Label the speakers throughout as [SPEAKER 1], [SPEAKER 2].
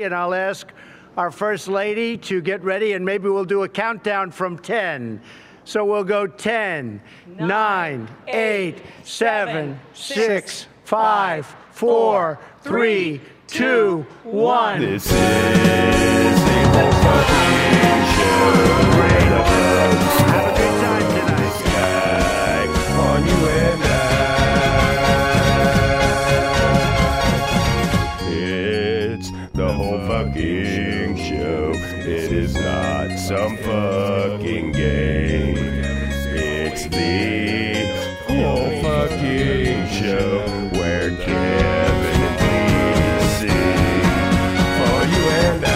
[SPEAKER 1] And I'll ask our First Lady to get ready, and maybe we'll do a countdown from 10. So we'll go 10, 9, 8, 7, 6, 5, 4, 3, 2, 1.
[SPEAKER 2] This is a fucking show. Some fucking game. It's the whole fucking show where Kevin and Lee sing for you and I.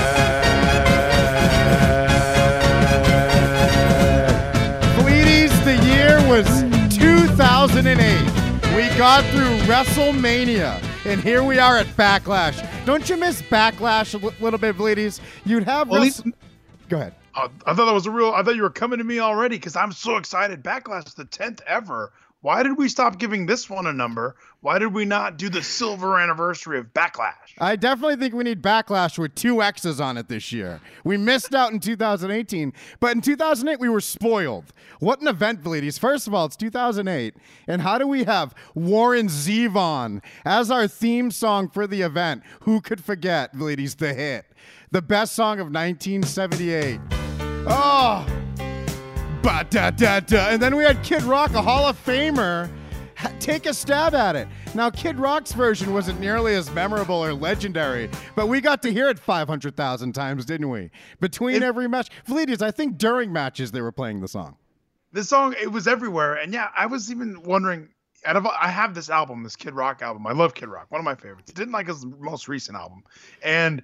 [SPEAKER 3] Bleedies, the year was 2008. We got through WrestleMania, and here we are at Backlash. Don't you miss Backlash a little bit, Bleedies? You'd have.
[SPEAKER 4] Well, at
[SPEAKER 3] Wrestle- Go ahead.
[SPEAKER 4] I thought that was a real. I thought you were coming to me already because I'm so excited. Backlash, the tenth ever. Why did we stop giving this one a number? Why did we not do the silver anniversary of Backlash?
[SPEAKER 3] I definitely think we need Backlash with two X's on it this year. We missed out in 2018, but in 2008 we were spoiled. What an event, ladies! First of all, it's 2008, and how do we have Warren Zevon as our theme song for the event? Who could forget, ladies, the hit? The best song of 1978. Oh, ba da da da. And then we had Kid Rock, a Hall of Famer, ha- take a stab at it. Now, Kid Rock's version wasn't nearly as memorable or legendary, but we got to hear it 500,000 times, didn't we? Between
[SPEAKER 4] It-
[SPEAKER 3] every match. Fleeties, I think during matches they were playing the song.
[SPEAKER 4] The song, it was everywhere, and yeah, I was even wondering. Out of I have this album, this Kid Rock album. I love Kid Rock, one of my favorites. Didn't like his most recent album, and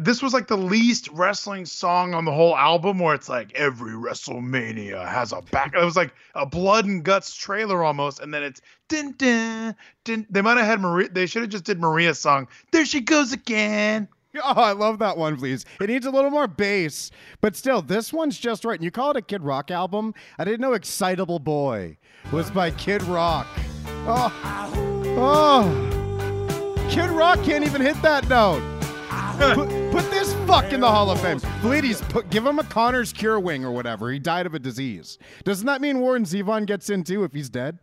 [SPEAKER 4] this was like the least wrestling song on the whole album, where it's like every WrestleMania has a back. It was like a blood and guts trailer almost, and then it's din din din. They might have had Maria. They should have just did Maria's song. There she goes again.
[SPEAKER 3] Oh, I love that one, please. It needs a little more bass, but still, this one's just right. And you call it a Kid Rock album? I didn't know Excitable Boy was by Kid Rock. Oh, oh. Kid Rock can't even hit that note. Put, put this fuck in the Hall of Fame. Ladies, put, give him a Connor's Cure Wing or whatever. He died of a disease. Doesn't that mean Warren Zevon gets in too if he's dead?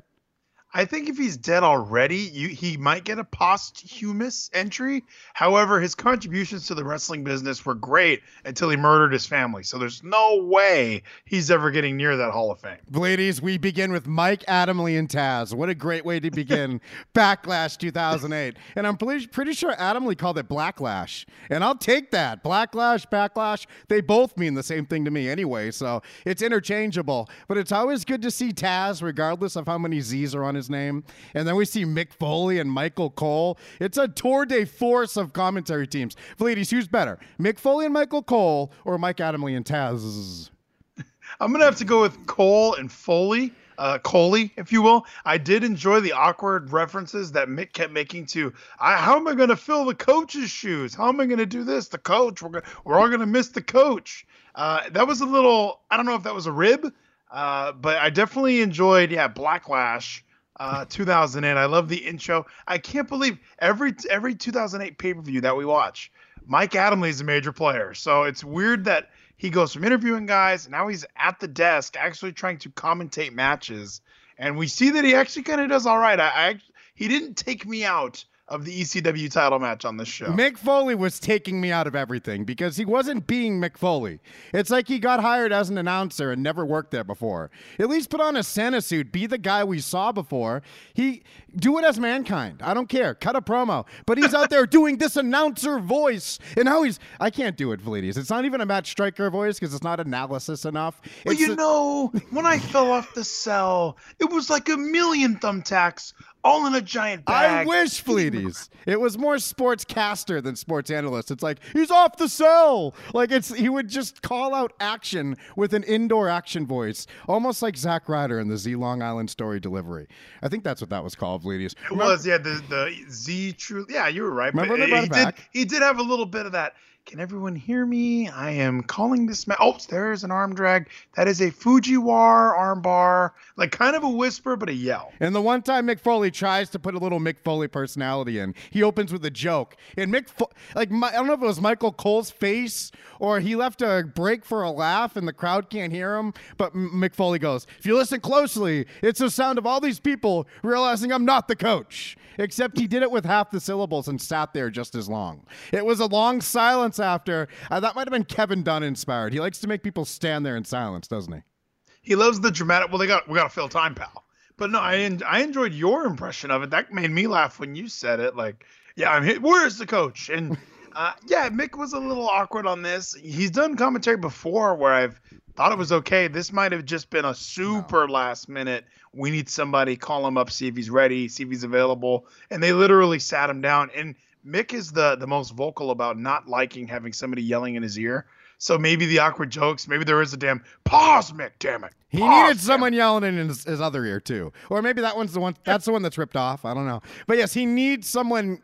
[SPEAKER 4] I think if he's dead already, you, he might get a posthumous entry. However, his contributions to the wrestling business were great until he murdered his family. So there's no way he's ever getting near that Hall of Fame.
[SPEAKER 3] Ladies, we begin with Mike Adamle and Taz. What a great way to begin Backlash 2008. And I'm pretty, pretty sure Adamle called it Blacklash. And I'll take that. Blacklash, Backlash, they both mean the same thing to me anyway. So it's interchangeable. But it's always good to see Taz, regardless of how many Z's are on his name. And then we see Mick Foley and Michael Cole. It's a tour de force of commentary teams. Ladies, who's better? Mick Foley and Michael Cole or Mike Adamle and Taz?
[SPEAKER 4] I'm gonna have to go with Cole and Foley, uh, Coley, if you will. I did enjoy the awkward references that Mick kept making to, how am I gonna fill the coach's shoes? How am I gonna do this? The coach, we're gonna, we're all gonna miss the coach. Uh, that was a little, I don't know if that was a rib, uh, but I definitely enjoyed, yeah, Blacklash. Uh, 2008. I love the intro. I can't believe every every 2008 pay per view that we watch, Mike Adamle is a major player. So it's weird that he goes from interviewing guys, now he's at the desk actually trying to commentate matches, and we see that he actually kind of does all right. I, I he didn't take me out of the ECW title match on this show.
[SPEAKER 3] Mick Foley was taking me out of everything because he wasn't being Mick Foley. It's like he got hired as an announcer and never worked there before. At least put on a Santa suit, be the guy we saw before. He do it as mankind. I don't care. Cut a promo. But he's out there doing this announcer voice. And now he's I can't do it, ladies. It's not even a Matt Striker voice because it's not analysis enough.
[SPEAKER 4] Well, you
[SPEAKER 3] a-
[SPEAKER 4] know, when I fell off the cell, it was like a million thumbtacks all in a giant bag.
[SPEAKER 3] I wish, Fleeties. It was more sportscaster than sports analyst. It's like he's off the cell. Like it's he would just call out action with an indoor action voice, almost like Zack Ryder in the Z Long Island Story delivery. I think that's what that was called, Fleeties.
[SPEAKER 4] It was, yeah, the the Z True. Yeah, you were right.
[SPEAKER 3] Remember
[SPEAKER 4] but
[SPEAKER 3] uh, they
[SPEAKER 4] he did he did have a little bit of that. Can everyone hear me? I am calling this match. Oh, there's an arm drag. That is a Fujiwara armbar, like kind of a whisper, but a yell.
[SPEAKER 3] And the one time Mick Foley tries to put a little Mick Foley personality in, he opens with a joke. And Mick, Fo- like my, I don't know if it was Michael Cole's face or he left a break for a laugh and the crowd can't hear him. But Mick Foley goes, "If you listen closely, it's the sound of all these people realizing I'm not the coach." Except he did it with half the syllables and sat there just as long. It was a long silence after. Uh, that might have been Kevin Dunn inspired. He likes to make people stand there in silence, doesn't he?
[SPEAKER 4] He loves the dramatic. Well, they got we got to fill time, pal. But no, I en- I enjoyed your impression of it. That made me laugh when you said it. Like, yeah, I'm hit. Where's the coach? And uh, yeah, Mick was a little awkward on this. He's done commentary before where I've thought it was okay. This might have just been a super last minute. We need somebody. Call him up, see if he's ready, see if he's available. And they literally sat him down. And Mick is the the most vocal about not liking having somebody yelling in his ear. So maybe the awkward jokes. Maybe there is a damn pause, Mick. Damn it.
[SPEAKER 3] He needed someone yelling in his, his other ear too, or maybe that one's the one. That's the one that's ripped off. I don't know, but yes, he needs someone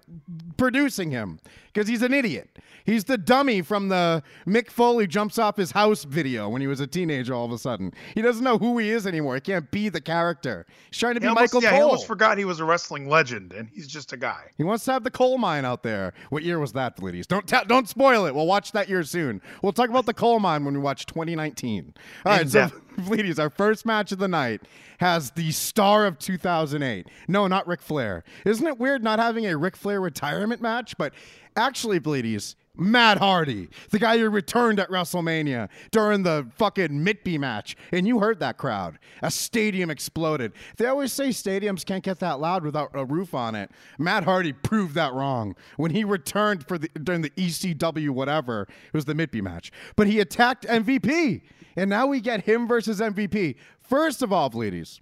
[SPEAKER 3] producing him because he's an idiot. He's the dummy from the Mick Foley jumps off his house video when he was a teenager. All of a sudden, he doesn't know who he is anymore. He can't be the character. He's trying to be
[SPEAKER 4] He almost,
[SPEAKER 3] Michael
[SPEAKER 4] yeah, he almost forgot he was a wrestling legend, and he's just a guy.
[SPEAKER 3] He wants to have the coal mine out there. What year was that, ladies? Don't ta- don't spoil it. We'll watch that year soon. We'll talk about the coal mine when we watch 2019. All right, so. ladies, our first match of the night has the star of 2008. No, not Ric Flair. Isn't it weird not having a Ric Flair retirement match? But actually, ladies. Matt Hardy, the guy who returned at WrestleMania during the fucking Mitby match. And you heard that crowd. A stadium exploded. They always say stadiums can't get that loud without a roof on it. Matt Hardy proved that wrong when he returned for the during the ECW whatever. It was the Mitby match. But he attacked MVP. And now we get him versus MVP. First of all, ladies,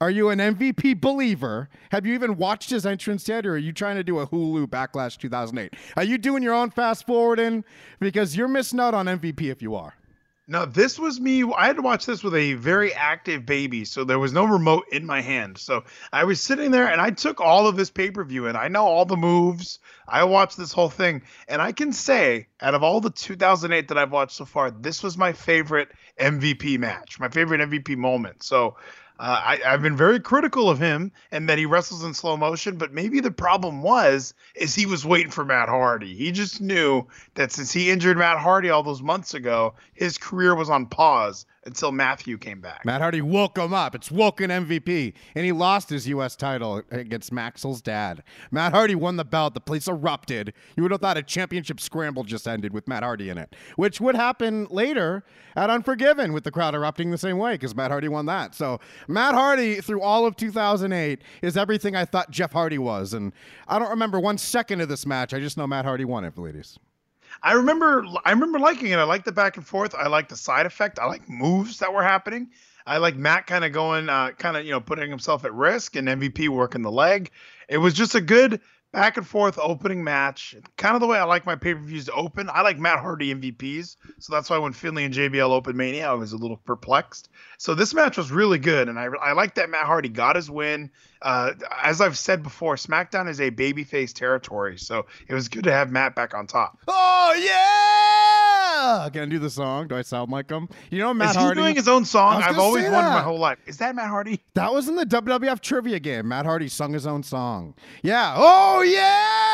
[SPEAKER 3] are you an MVP believer? Have you even watched his entrance yet, or are you trying to do a Hulu Backlash 2008? Are you doing your own fast forwarding? Because you're missing out on MVP if you are.
[SPEAKER 4] No, this was me. I had to watch this with a very active baby, so there was no remote in my hand. So I was sitting there and I took all of this pay per view and I know all the moves. I watched this whole thing, and I can say, out of all the 2008 that I've watched so far, this was my favorite MVP match, my favorite MVP moment. So uh, I, I've been very critical of him and that he wrestles in slow motion, but maybe the problem was is he was waiting for Matt Hardy. He just knew that since he injured Matt Hardy all those months ago, his career was on pause until Matthew came back.
[SPEAKER 3] Matt Hardy woke him up. It's woken MVP. And he lost his U.S. title against Maxel's dad. Matt Hardy won the belt. The place erupted. You would have thought a championship scramble just ended with Matt Hardy in it, which would happen later at Unforgiven with the crowd erupting the same way because Matt Hardy won that. So Matt Hardy, through all of 2008, is everything I thought Jeff Hardy was. And I don't remember one second of this match. I just know Matt Hardy won it, ladies.
[SPEAKER 4] I remember I remember liking it. I like the back and forth. I like the side effect. I like moves that were happening. I like Matt kind of going, uh, kind of you know putting himself at risk, and MVP working the leg. It was just a good back and forth opening match. Kind of the way I like my pay per views to open. I like Matt Hardy MVPs, so that's why when Finlay and JBL opened Mania, I was a little perplexed. So this match was really good, and I I like that Matt Hardy got his win. Uh, as I've said before, SmackDown is a babyface territory, so it was good to have Matt back on top.
[SPEAKER 3] Oh, yeah! Can I do the song? Do I sound like him? You know, Matt
[SPEAKER 4] is he
[SPEAKER 3] Hardy.
[SPEAKER 4] doing his own song? I've always wondered my whole life. Is that Matt Hardy?
[SPEAKER 3] That was in the WWF trivia game. Matt Hardy sung his own song. Yeah. Oh, yeah!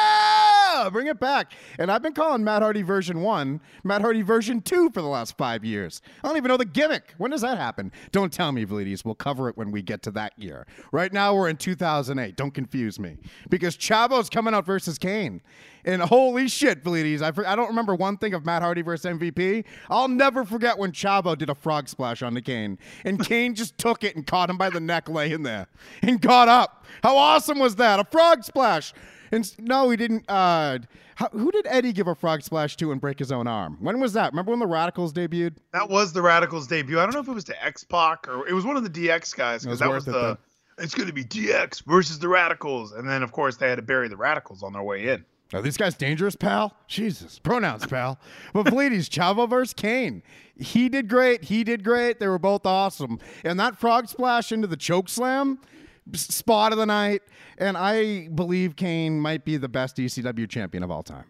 [SPEAKER 3] Bring it back. And I've been calling Matt Hardy version one, Matt Hardy version two for the last five years. I don't even know the gimmick. When does that happen? Don't tell me, ladies. We'll cover it when we get to that year. Right now, we're in 2008. Don't confuse me. Because Chavo's coming out versus Kane. And holy shit, ladies. I, for- I don't remember one thing of Matt Hardy versus MVP. I'll never forget when Chavo did a frog splash on the Kane. And Kane just took it and caught him by the neck laying there and got up. How awesome was that? A frog splash. And no, he didn't. Uh, how, who did Eddie give a frog splash to and break his own arm? When was that? Remember when the Radicalz debuted?
[SPEAKER 4] That was the Radicalz debut. I don't know if it was to X Pac or it was one of the DX guys because that was
[SPEAKER 3] it,
[SPEAKER 4] the.
[SPEAKER 3] though.
[SPEAKER 4] It's going to be DX versus the Radicalz, and then of course they had to bury the Radicalz on their way in.
[SPEAKER 3] Are these guys dangerous, pal? Jesus. Pronouns, pal. But ladies, Chavo versus Kane. He did great. He did great. They were both awesome. And that frog splash into the choke slam, s- spot of the night. And I believe Kane might be the best ECW champion of all time.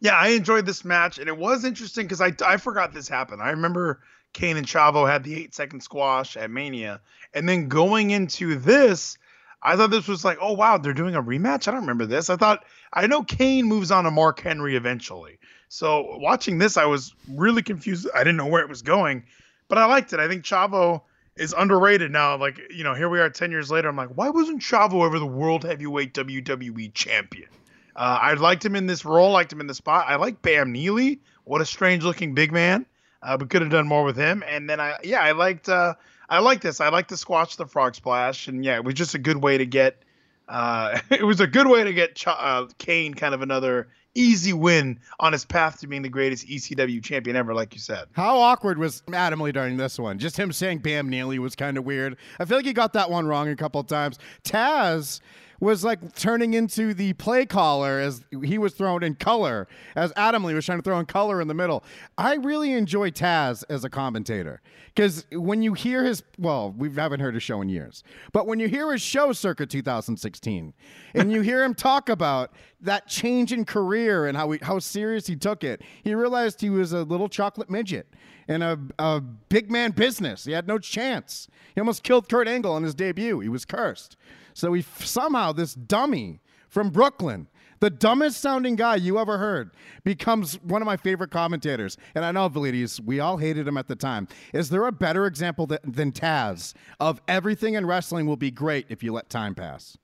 [SPEAKER 4] Yeah, I enjoyed this match, and it was interesting because I I forgot this happened. I remember Kane and Chavo had the eight second squash at Mania, and then going into this, I thought this was like, oh wow, they're doing a rematch. I don't remember this. I thought I know Kane moves on to Mark Henry eventually. So watching this, I was really confused. I didn't know where it was going, but I liked it. I think Chavo is underrated now. Like you know, here we are ten years later. I'm like, why wasn't Chavo ever the world heavyweight WWE champion? Uh, I liked him in this role, liked him in the spot. I like Bam Neely. What a strange looking big man. Uh, could have done more with him. And then I, yeah, I liked, uh, I like this. I like to squash the frog splash, and yeah, it was just a good way to get. Uh, it was a good way to get Ch- uh, Kane kind of another easy win on his path to being the greatest ECW champion ever, like you said.
[SPEAKER 3] How awkward was Adamle during this one? Just him saying Bam Neely was kind of weird. I feel like he got that one wrong a couple of times. Taz was like turning into the play caller as he was thrown in color, as Adamle was trying to throw in color in the middle. I really enjoy Taz as a commentator because when you hear his, well, we haven't heard his show in years, but when you hear his show circa 2016 and you hear him talk about that change in career and how how serious he took it, he realized he was a little chocolate midget in a, a big man business. He had no chance. He almost killed Kurt Angle on his debut. He was cursed. So he somehow this dummy from Brooklyn, the dumbest sounding guy you ever heard, becomes one of my favorite commentators. And I know, Valides, we all hated him at the time. Is there a better example th- than Taz of everything in wrestling will be great if you let time pass?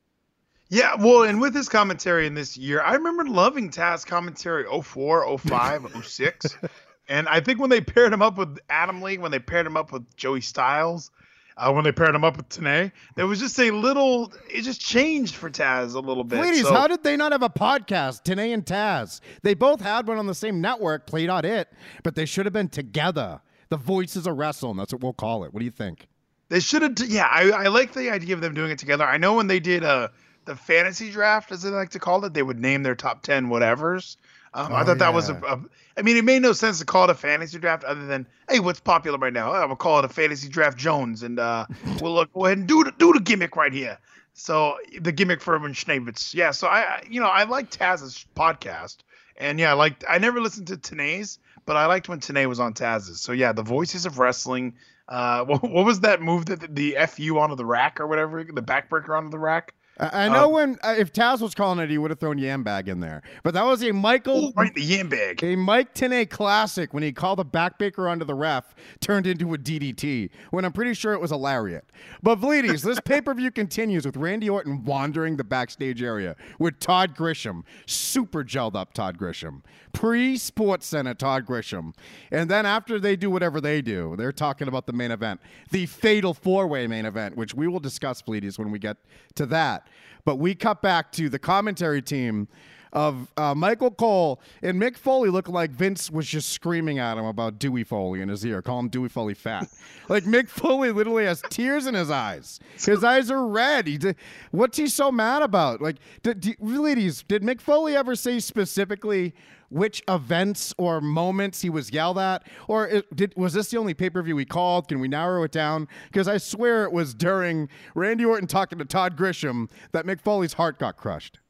[SPEAKER 4] Yeah, well, and with his commentary in this year, I remember loving Taz commentary 04, 05, 06. and I think when they paired him up with Adamle, when they paired him up with Joey Styles, uh, when they paired him up with Tenay. There was just a little, it just changed for Taz a little bit.
[SPEAKER 3] Ladies,
[SPEAKER 4] so,
[SPEAKER 3] how did they not have a podcast, Tenay and Taz? They both had one on the same network, Play.it, but they should have been together. The voices of wrestling, that's what we'll call it. What do you think?
[SPEAKER 4] They should have, yeah, I, I like the idea of them doing it together. I know when they did uh, the fantasy draft, as they like to call it, they would name their top 10 whatevers. Um, I
[SPEAKER 3] Oh,
[SPEAKER 4] thought that was a,
[SPEAKER 3] yeah.
[SPEAKER 4] a. I mean, it made no sense to call it a fantasy draft other than, hey, what's popular right now? I'm gonna call it a fantasy draft Jones, and uh, we'll look, go ahead and do the do the gimmick right here. So the gimmick for Erwin Schnabitz. Yeah. So I, I- you know, I like Taz's podcast, and yeah, I liked. I never listened to Tenay's, but I liked when Tanay was on Taz's. So yeah, the voices of wrestling. Uh, what, what was that move that the, the fu onto the rack or whatever, the backbreaker onto the rack?
[SPEAKER 3] I, I know when, uh, if Taz was calling it, he would have thrown Yambag in there. But that was a Michael
[SPEAKER 4] Oh, right, the yam bag.
[SPEAKER 3] A Mike Tenay classic when he called a backbaker onto the ref turned into a DDT when I'm pretty sure it was a lariat. But Vlides, this pay per view continues with Randy Orton wandering the backstage area with Todd Grisham, super gelled up Todd Grisham, pre Sports Center Todd Grisham. And then after they do whatever they do, they're talking about the main event, the fatal four way main event, which we will discuss, Vlides, when we get to that. But we cut back to the commentary team of uh, Michael Cole and Mick Foley looking like Vince was just screaming at him about Dewey Foley in his ear, calling Dewey Foley fat. like Mick Foley literally has tears in his eyes. His eyes are red. He did, what's he so mad about? Like, did, did, ladies, did Mick Foley ever say specifically which events or moments he was yelled at, or it, did was this the only pay per view he called? Can we narrow it down? Because I swear it was during Randy Orton talking to Todd Grisham that Mick Foley's heart got crushed.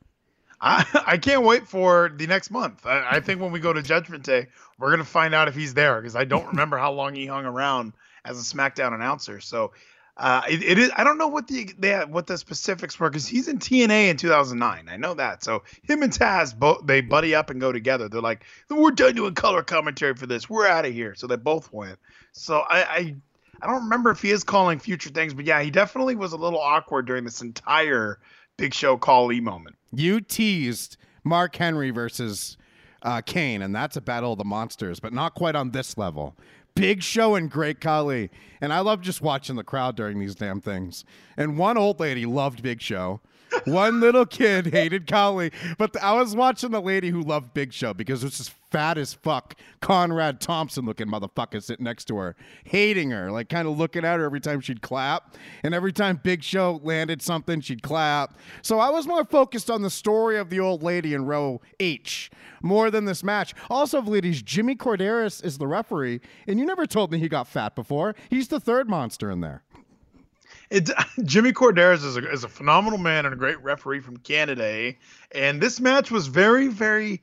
[SPEAKER 4] I, I can't wait for the next month. I, I think when we go to Judgment Day, we're gonna find out if he's there because I don't remember how long he hung around as a SmackDown announcer. So uh, it, it is. I don't know what the they, what the specifics were because he's in TNA in 2009. I know that. So him and Taz both they buddy up and go together. They're like, we're done doing color commentary for this. We're out of here. So they both went. So I, I I don't remember if he is calling future things, but yeah, he definitely was a little awkward during this entire Big Show call E moment.
[SPEAKER 3] You teased Mark Henry versus uh, Kane, and that's a battle of the monsters, but not quite on this level. Big Show and Great Khali. And I love just watching the crowd during these damn things. And one old lady loved Big Show. One little kid hated Khali. But th- I was watching the lady who loved Big Show because it was this fat as fuck Conrad Thompson looking motherfucker sitting next to her, hating her, like kind of looking at her every time she'd clap. And every time Big Show landed something, she'd clap. So I was more focused on the story of the old lady in row H more than this match. Also, ladies, Jimmy Korderas is the referee, and you never told me he got fat before. He's the third monster in there.
[SPEAKER 4] It, Jimmy Korderas is a, is a phenomenal man and a great referee from Canada. eh? And this match was very, very.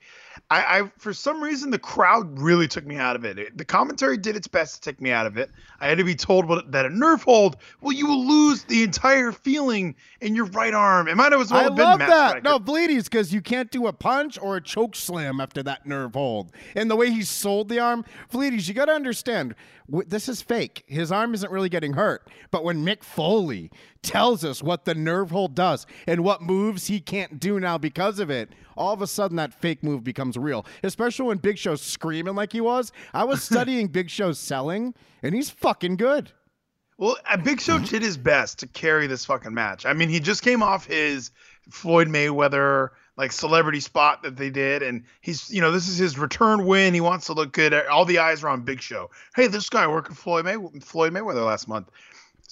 [SPEAKER 4] I, I for some reason the crowd really took me out of it. it. The commentary did its best to take me out of it. I had to be told what, that a nerve hold, well, you will lose the entire feeling in your right arm. It might have as well
[SPEAKER 3] I
[SPEAKER 4] have been
[SPEAKER 3] love
[SPEAKER 4] Matt
[SPEAKER 3] that. No, Bleedies, because you can't do a punch or a choke slam after that nerve hold. And the way he sold the arm, Bleedies, you got to understand, this is fake. His arm isn't really getting hurt. But when Mick Foley tells us what the nerve hold does and what moves he can't do now because of it, all of a sudden that fake move becomes real. Especially when Big Show's screaming like he was. I was studying Big Show's selling, and he's fucking good.
[SPEAKER 4] Well, uh, Big Show did his best to carry this fucking match. I mean, he just came off his Floyd Mayweather like celebrity spot that they did, and he's you know this is his return win. He wants to look good. All the eyes are on Big Show. Hey, this guy working Floyd May Floyd Mayweather last month,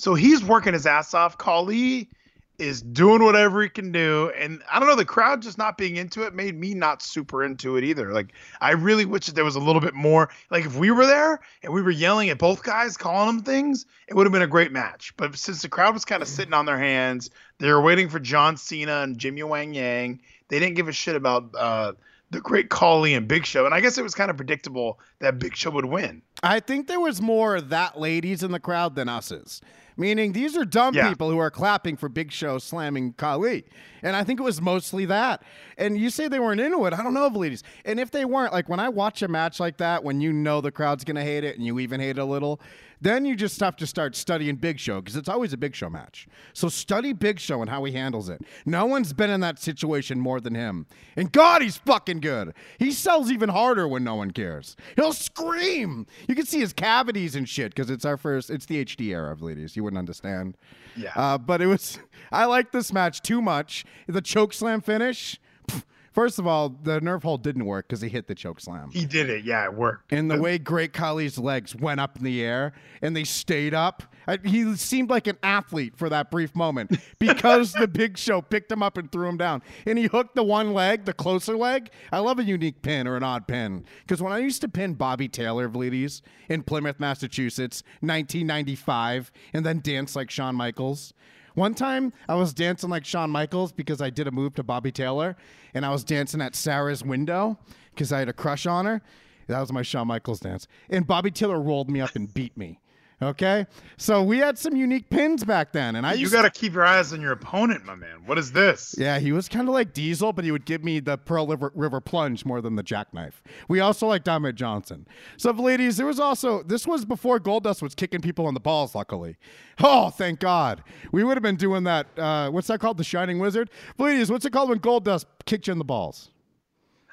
[SPEAKER 4] so he's working his ass off. Khali is doing whatever he can do, and I don't know the crowd just not being into it made me not super into it either. Like I really wish that there was a little bit more. Like if we were there and we were yelling at both guys, calling them things, it would have been a great match. But since the crowd was kind of sitting on their hands, they were waiting for John Cena and Jimmy Wang Yang. They didn't give a shit about uh, the great Khali and Big Show, and I guess it was kind of predictable that Big Show would win.
[SPEAKER 3] I think there was more that ladies in the crowd than us's. Meaning these are dumb
[SPEAKER 4] Yeah.
[SPEAKER 3] people who are clapping for Big Show slamming Khali. And I think it was mostly that. And you say they weren't into it. I don't know ladies. And if they weren't, like when I watch a match like that, when you know the crowd's gonna hate it and you even hate it a little, then you just have to start studying Big Show because it's always a Big Show match. So study Big Show and how he handles it. No one's been in that situation more than him. And God, he's fucking good. He sells even harder when no one cares. He'll scream. You can see his cavities and shit because it's our first, it's the HD era ladies. You wouldn't understand.
[SPEAKER 4] Yeah.
[SPEAKER 3] Uh, but it was, I like this match too much. The choke slam finish. pff, First of all, the nerve hold didn't work because he hit the choke slam.
[SPEAKER 4] He did it. Yeah, it worked.
[SPEAKER 3] And the way Great Khali's legs went up in the air and they stayed up, I, he seemed like an athlete for that brief moment because the Big Show picked him up and threw him down. And he hooked the one leg, the closer leg. I love a unique pin or an odd pin because when I used to pin Bobby Taylor, Vlides, in Plymouth, Massachusetts, 1995, and then dance like Shawn Michaels. One time I was dancing like Shawn Michaels because I did a move to Bobby Taylor, and I was dancing at Sarah's window because I had a crush on her. That was my Shawn Michaels dance. And Bobby Taylor rolled me up and beat me. Okay? So we had some unique pins back then. And I
[SPEAKER 4] You
[SPEAKER 3] used
[SPEAKER 4] got to keep your eyes on your opponent, my man. What is this?
[SPEAKER 3] yeah, he was kind of like Diesel, but he would give me the Pearl River, River plunge more than the jackknife. We also like Dominic Johnson. So, ladies, there was also this was before Goldust was kicking people in the balls. Luckily, oh, thank God, we would have been doing that. Uh, what's that called? The Shining Wizard. Ladies, what's it called when Goldust kicked you in the balls?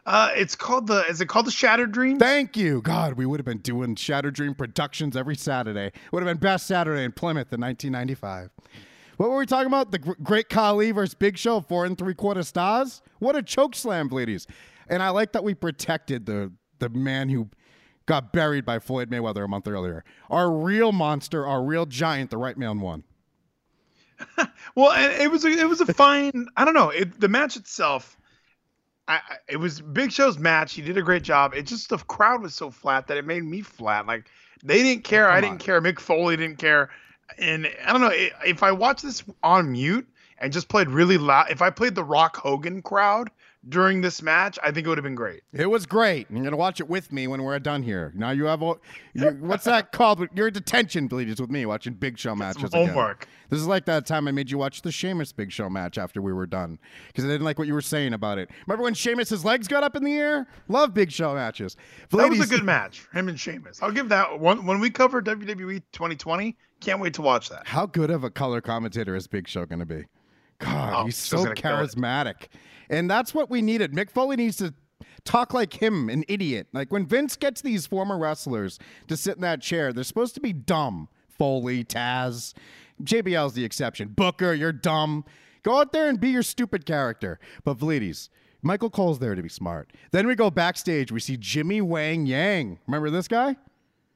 [SPEAKER 4] Uh, it's called the. Is it called the Shattered Dream?
[SPEAKER 3] Thank you, God. We would have been doing Shatter Dream Productions every Saturday. Would have been best Saturday in Plymouth in 1995. What were we talking about? The Great Khali versus Big Show, four and three quarter stars. What a choke slam, ladies! And I like that we protected the the man who got buried by Floyd Mayweather a month earlier. Our real monster, our real giant, the right man won.
[SPEAKER 4] Well, and it was a, it was a fine. I don't know. It, the match itself, I, it was Big Show's match. He did a great job. It just the crowd was so flat that it made me flat. Like they didn't care. I didn't
[SPEAKER 3] on.
[SPEAKER 4] care. Mick Foley didn't care. And I don't know if I watched this on mute and just played really loud. If I played the Rock Hogan crowd during this match, I think it would have been great.
[SPEAKER 3] It was great. You're gonna watch it with me when we're done here. Now you have what's that called? You're in detention, bleeders, with me watching Big Show matches. again.
[SPEAKER 4] homework.
[SPEAKER 3] This is like that time I made you watch the Sheamus Big Show match after we were done because I didn't like what you were saying about it. Remember when Sheamus's legs got up in the air? Love Big Show matches.
[SPEAKER 4] That was a good match, him and Sheamus. I'll give that one. When we cover WWE 2020, can't wait to watch that.
[SPEAKER 3] How good of a color commentator is Big Show going to be? God,
[SPEAKER 4] Oh,
[SPEAKER 3] he's so
[SPEAKER 4] gonna kill it.
[SPEAKER 3] charismatic. And that's what we needed. Mick Foley needs to talk like him, an idiot. Like when Vince gets these former wrestlers to sit in that chair, they're supposed to be dumb. Foley, Taz, JBL's the exception. Booker, you're dumb. Go out there and be your stupid character. But Vlides, Michael Cole's there to be smart. Then we go backstage. We see Jimmy Wang Yang. Remember this guy?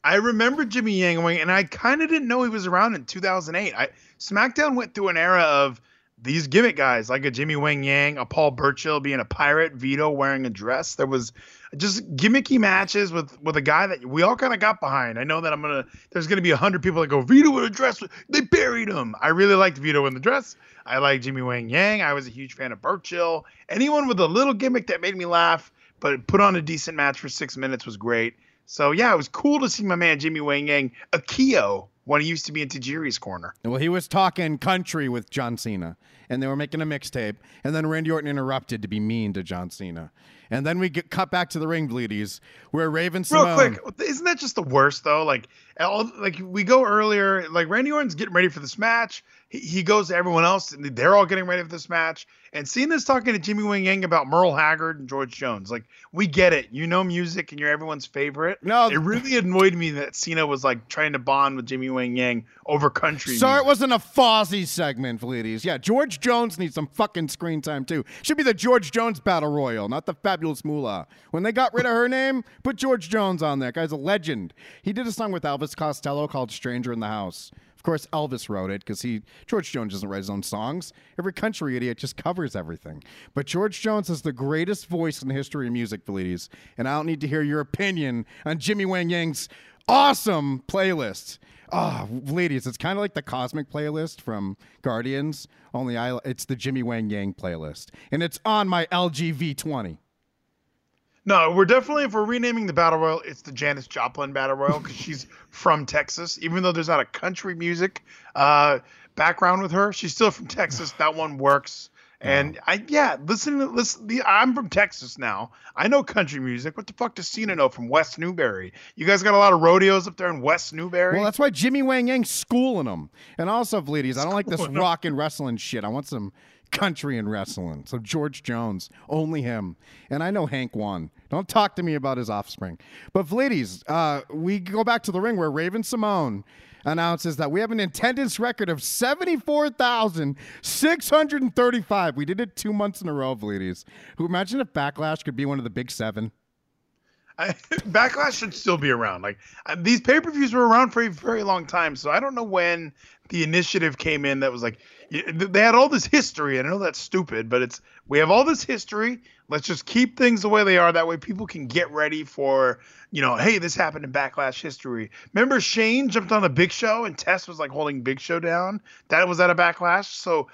[SPEAKER 4] I remember Jimmy Yang Wang, and I kind of didn't know he was around in 2008. I SmackDown went through an era of these gimmick guys, like a Jimmy Wang Yang, a Paul Burchill being a pirate, Vito wearing a dress. There was just gimmicky matches with with a guy that we all kind of got behind. I know that I'm gonna. There's gonna be a hundred people that go Vito in a dress. They buried him. I really liked Vito in the dress. I like Jimmy Wang Yang. I was a huge fan of Burchill. Anyone with a little gimmick that made me laugh but put on a decent match for six minutes was great. So yeah, it was cool to see my man Jimmy Wang Yang Akio when he used to be in Tajiri's corner.
[SPEAKER 3] Well, he was talking country with John Cena, and they were making a mixtape, and then Randy Orton interrupted to be mean to John Cena. And then we get cut back to the ring, bleedies, where Raven
[SPEAKER 4] Real quick, isn't that just the worst though? Like, all, like we go earlier, like Randy Orton's getting ready for this match. He, he goes to everyone else, and they're all getting ready for this match. And Cena's talking to Jimmy Wang Yang about Merle Haggard and George Jones. Like, we get it. You know music, and you're everyone's favorite.
[SPEAKER 3] No.
[SPEAKER 4] it really annoyed me that Cena was like trying to bond with Jimmy Wang Yang over country.
[SPEAKER 3] Sorry, it wasn't a Fozzy segment, ladies. Yeah, George Jones needs some fucking screen time too. Should be the George Jones Battle Royal, not the Fabulous Moolah. When they got rid of her name, put George Jones on there. Guy's a legend. He did a song with Elvis Costello called "Stranger in the House." Of course, Elvis wrote it because he George Jones doesn't write his own songs. Every country idiot just covers everything. But George Jones is the greatest voice in the history of music, ladies. And I don't need to hear your opinion on Jimmy Wang Yang's awesome playlist. Ah, ladies, it's kind of like the cosmic playlist from Guardians. Only I, it's the Jimmy Wang Yang playlist, and it's on my LG V20.
[SPEAKER 4] No, we're definitely if we're renaming the battle royal, it's the Janis Joplin battle royal because she's from Texas. Even though there's not a country music uh, background with her, she's still from Texas. That one works. And I yeah, listen to listen. The, I'm from Texas now. I know country music. What the fuck does Cena know from West Newbury? You guys got a lot of rodeos up there in West Newbury.
[SPEAKER 3] Well, that's why Jimmy Wang Yang's schooling them. And also, ladies, I don't like this rock and wrestling shit. I want some country and wrestling. So George Jones, only him. And I know Hank won. Don't talk to me about his offspring. But ladies, uh, we go back to the ring where Raven-Symoné announces that we have an attendance record of 74,635. We did it two months in a row, ladies. Who imagine if Backlash could be one of the big seven?
[SPEAKER 4] I, Backlash should still be around. Like uh, these pay per views were around for a very long time, so I don't know when the initiative came in that was like they had all this history. and I know that's stupid, but it's we have all this history. Let's just keep things the way they are. That way, people can get ready for you know, hey, this happened in Backlash history. Remember Shane jumped on the Big Show and Test was like holding Big Show down. That was at a Backlash. So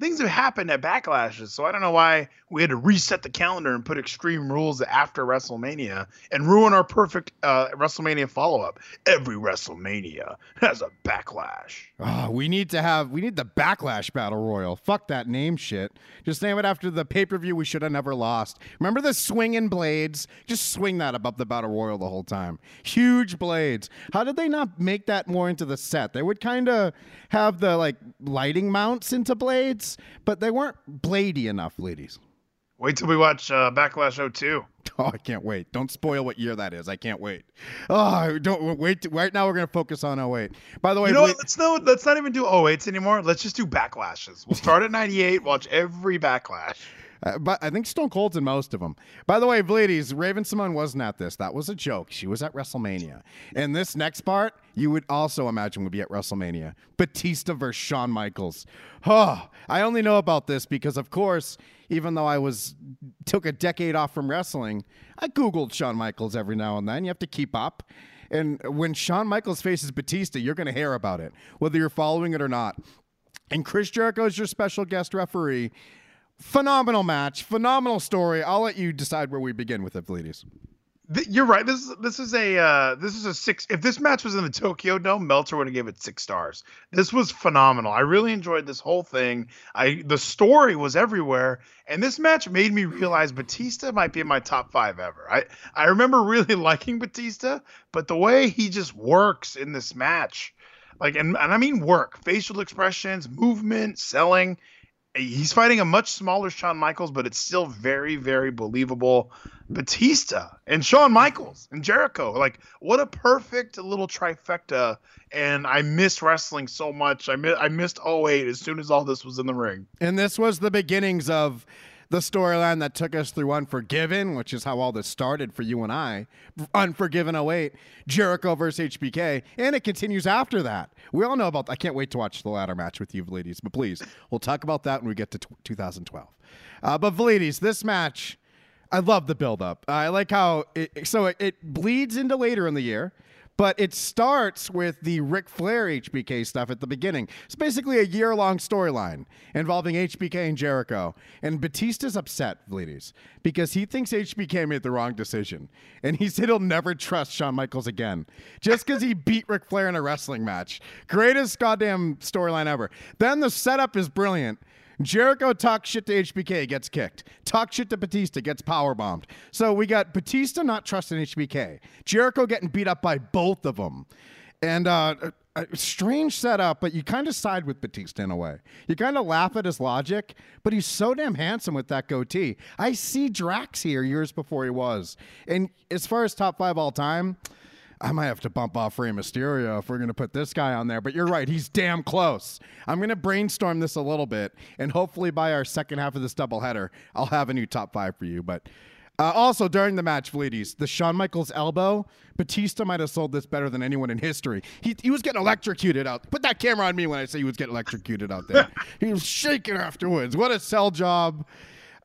[SPEAKER 4] things have happened at backlashes so i don't know why we had to reset the calendar and put extreme rules after wrestlemania and ruin our perfect uh, wrestlemania follow-up every wrestlemania has a backlash
[SPEAKER 3] Oh, we need to have we need the backlash battle royal. Fuck that name shit. Just name it after the pay per view we should have never lost. Remember the swinging blades? Just swing that above the battle royal the whole time. Huge blades. How did they not make that more into the set? They would kind of have the like lighting mounts into blades, but they weren't bladey enough, ladies.
[SPEAKER 4] wait till we watch uh, backlash 02
[SPEAKER 3] Oh, I can't wait. Don't spoil what year that is. I can't wait. Oh, don't wait. Right now, we're going to focus on 08. By the way,
[SPEAKER 4] you know what let's no let's not even do 08s anymore let's just do backlashes we'll start at 98 watch every backlash
[SPEAKER 3] Uh, but I think Stone Cold's in most of them. By the way, ladies, Raven-Symoné wasn't at this. That was a joke. She was at WrestleMania. And this next part, you would also imagine would be at WrestleMania. Batista versus Shawn Michaels. Oh, I only know about this because, of course, even though I was took a decade off from wrestling, I googled Shawn Michaels every now and then. You have to keep up. And when Shawn Michaels faces Batista, you're going to hear about it, whether you're following it or not. And Chris Jericho is your special guest referee. Phenomenal match, phenomenal story. I'll let you decide where we begin with it, ladies.
[SPEAKER 4] You're right. This is this is a uh, this is a six. If this match was in the Tokyo Dome, Meltzer would have given it six stars. This was phenomenal. I really enjoyed this whole thing. I the story was everywhere, and this match made me realize Batista might be in my top five ever. I I remember really liking Batista, but the way he just works in this match, like and and I mean work, facial expressions, movement, selling. He's fighting a much smaller Shawn Michaels, but it's still very, very believable. Batista and Shawn Michaels and Jericho. Like, what a perfect little trifecta. And I miss wrestling so much. I, mi- I missed 08 as soon as all this was in the ring.
[SPEAKER 3] And this was the beginnings of the storyline that took us through Unforgiven, which is how all this started for you and I. Unforgiven 08, Jericho versus HBK, and it continues after that. We all know about. I can't wait to watch the ladder match with you, ladies. But please, we'll talk about that when we get to t- 2012. Uh, but ladies, this match, I love the build up. I like how it, so it, it bleeds into later in the year. But it starts with the Ric Flair HBK stuff at the beginning. It's basically a year long storyline involving HBK and Jericho. And Batista's upset, ladies, because he thinks HBK made the wrong decision. And he said he'll never trust Shawn Michaels again just because he beat Ric Flair in a wrestling match. Greatest goddamn storyline ever. Then the setup is brilliant. Jericho talks shit to HBK, gets kicked. Talk shit to Batista, gets power bombed. So we got Batista not trusting HBK. Jericho getting beat up by both of them. And uh, a strange setup, but you kind of side with Batista in a way. You kind of laugh at his logic, but he's so damn handsome with that goatee. I see Drax here years before he was. And as far as top five all time, I might have to bump off Rey Mysterio if we're going to put this guy on there. But you're right, he's damn close. I'm going to brainstorm this a little bit, and hopefully by our second half of this doubleheader, I'll have a new top five for you. But uh, also during the match, Vlides, the Shawn Michaels elbow, Batista might have sold this better than anyone in history. He, he was getting electrocuted out. Put that camera on me when I say he was getting electrocuted out there. he was shaking afterwards. What a sell job.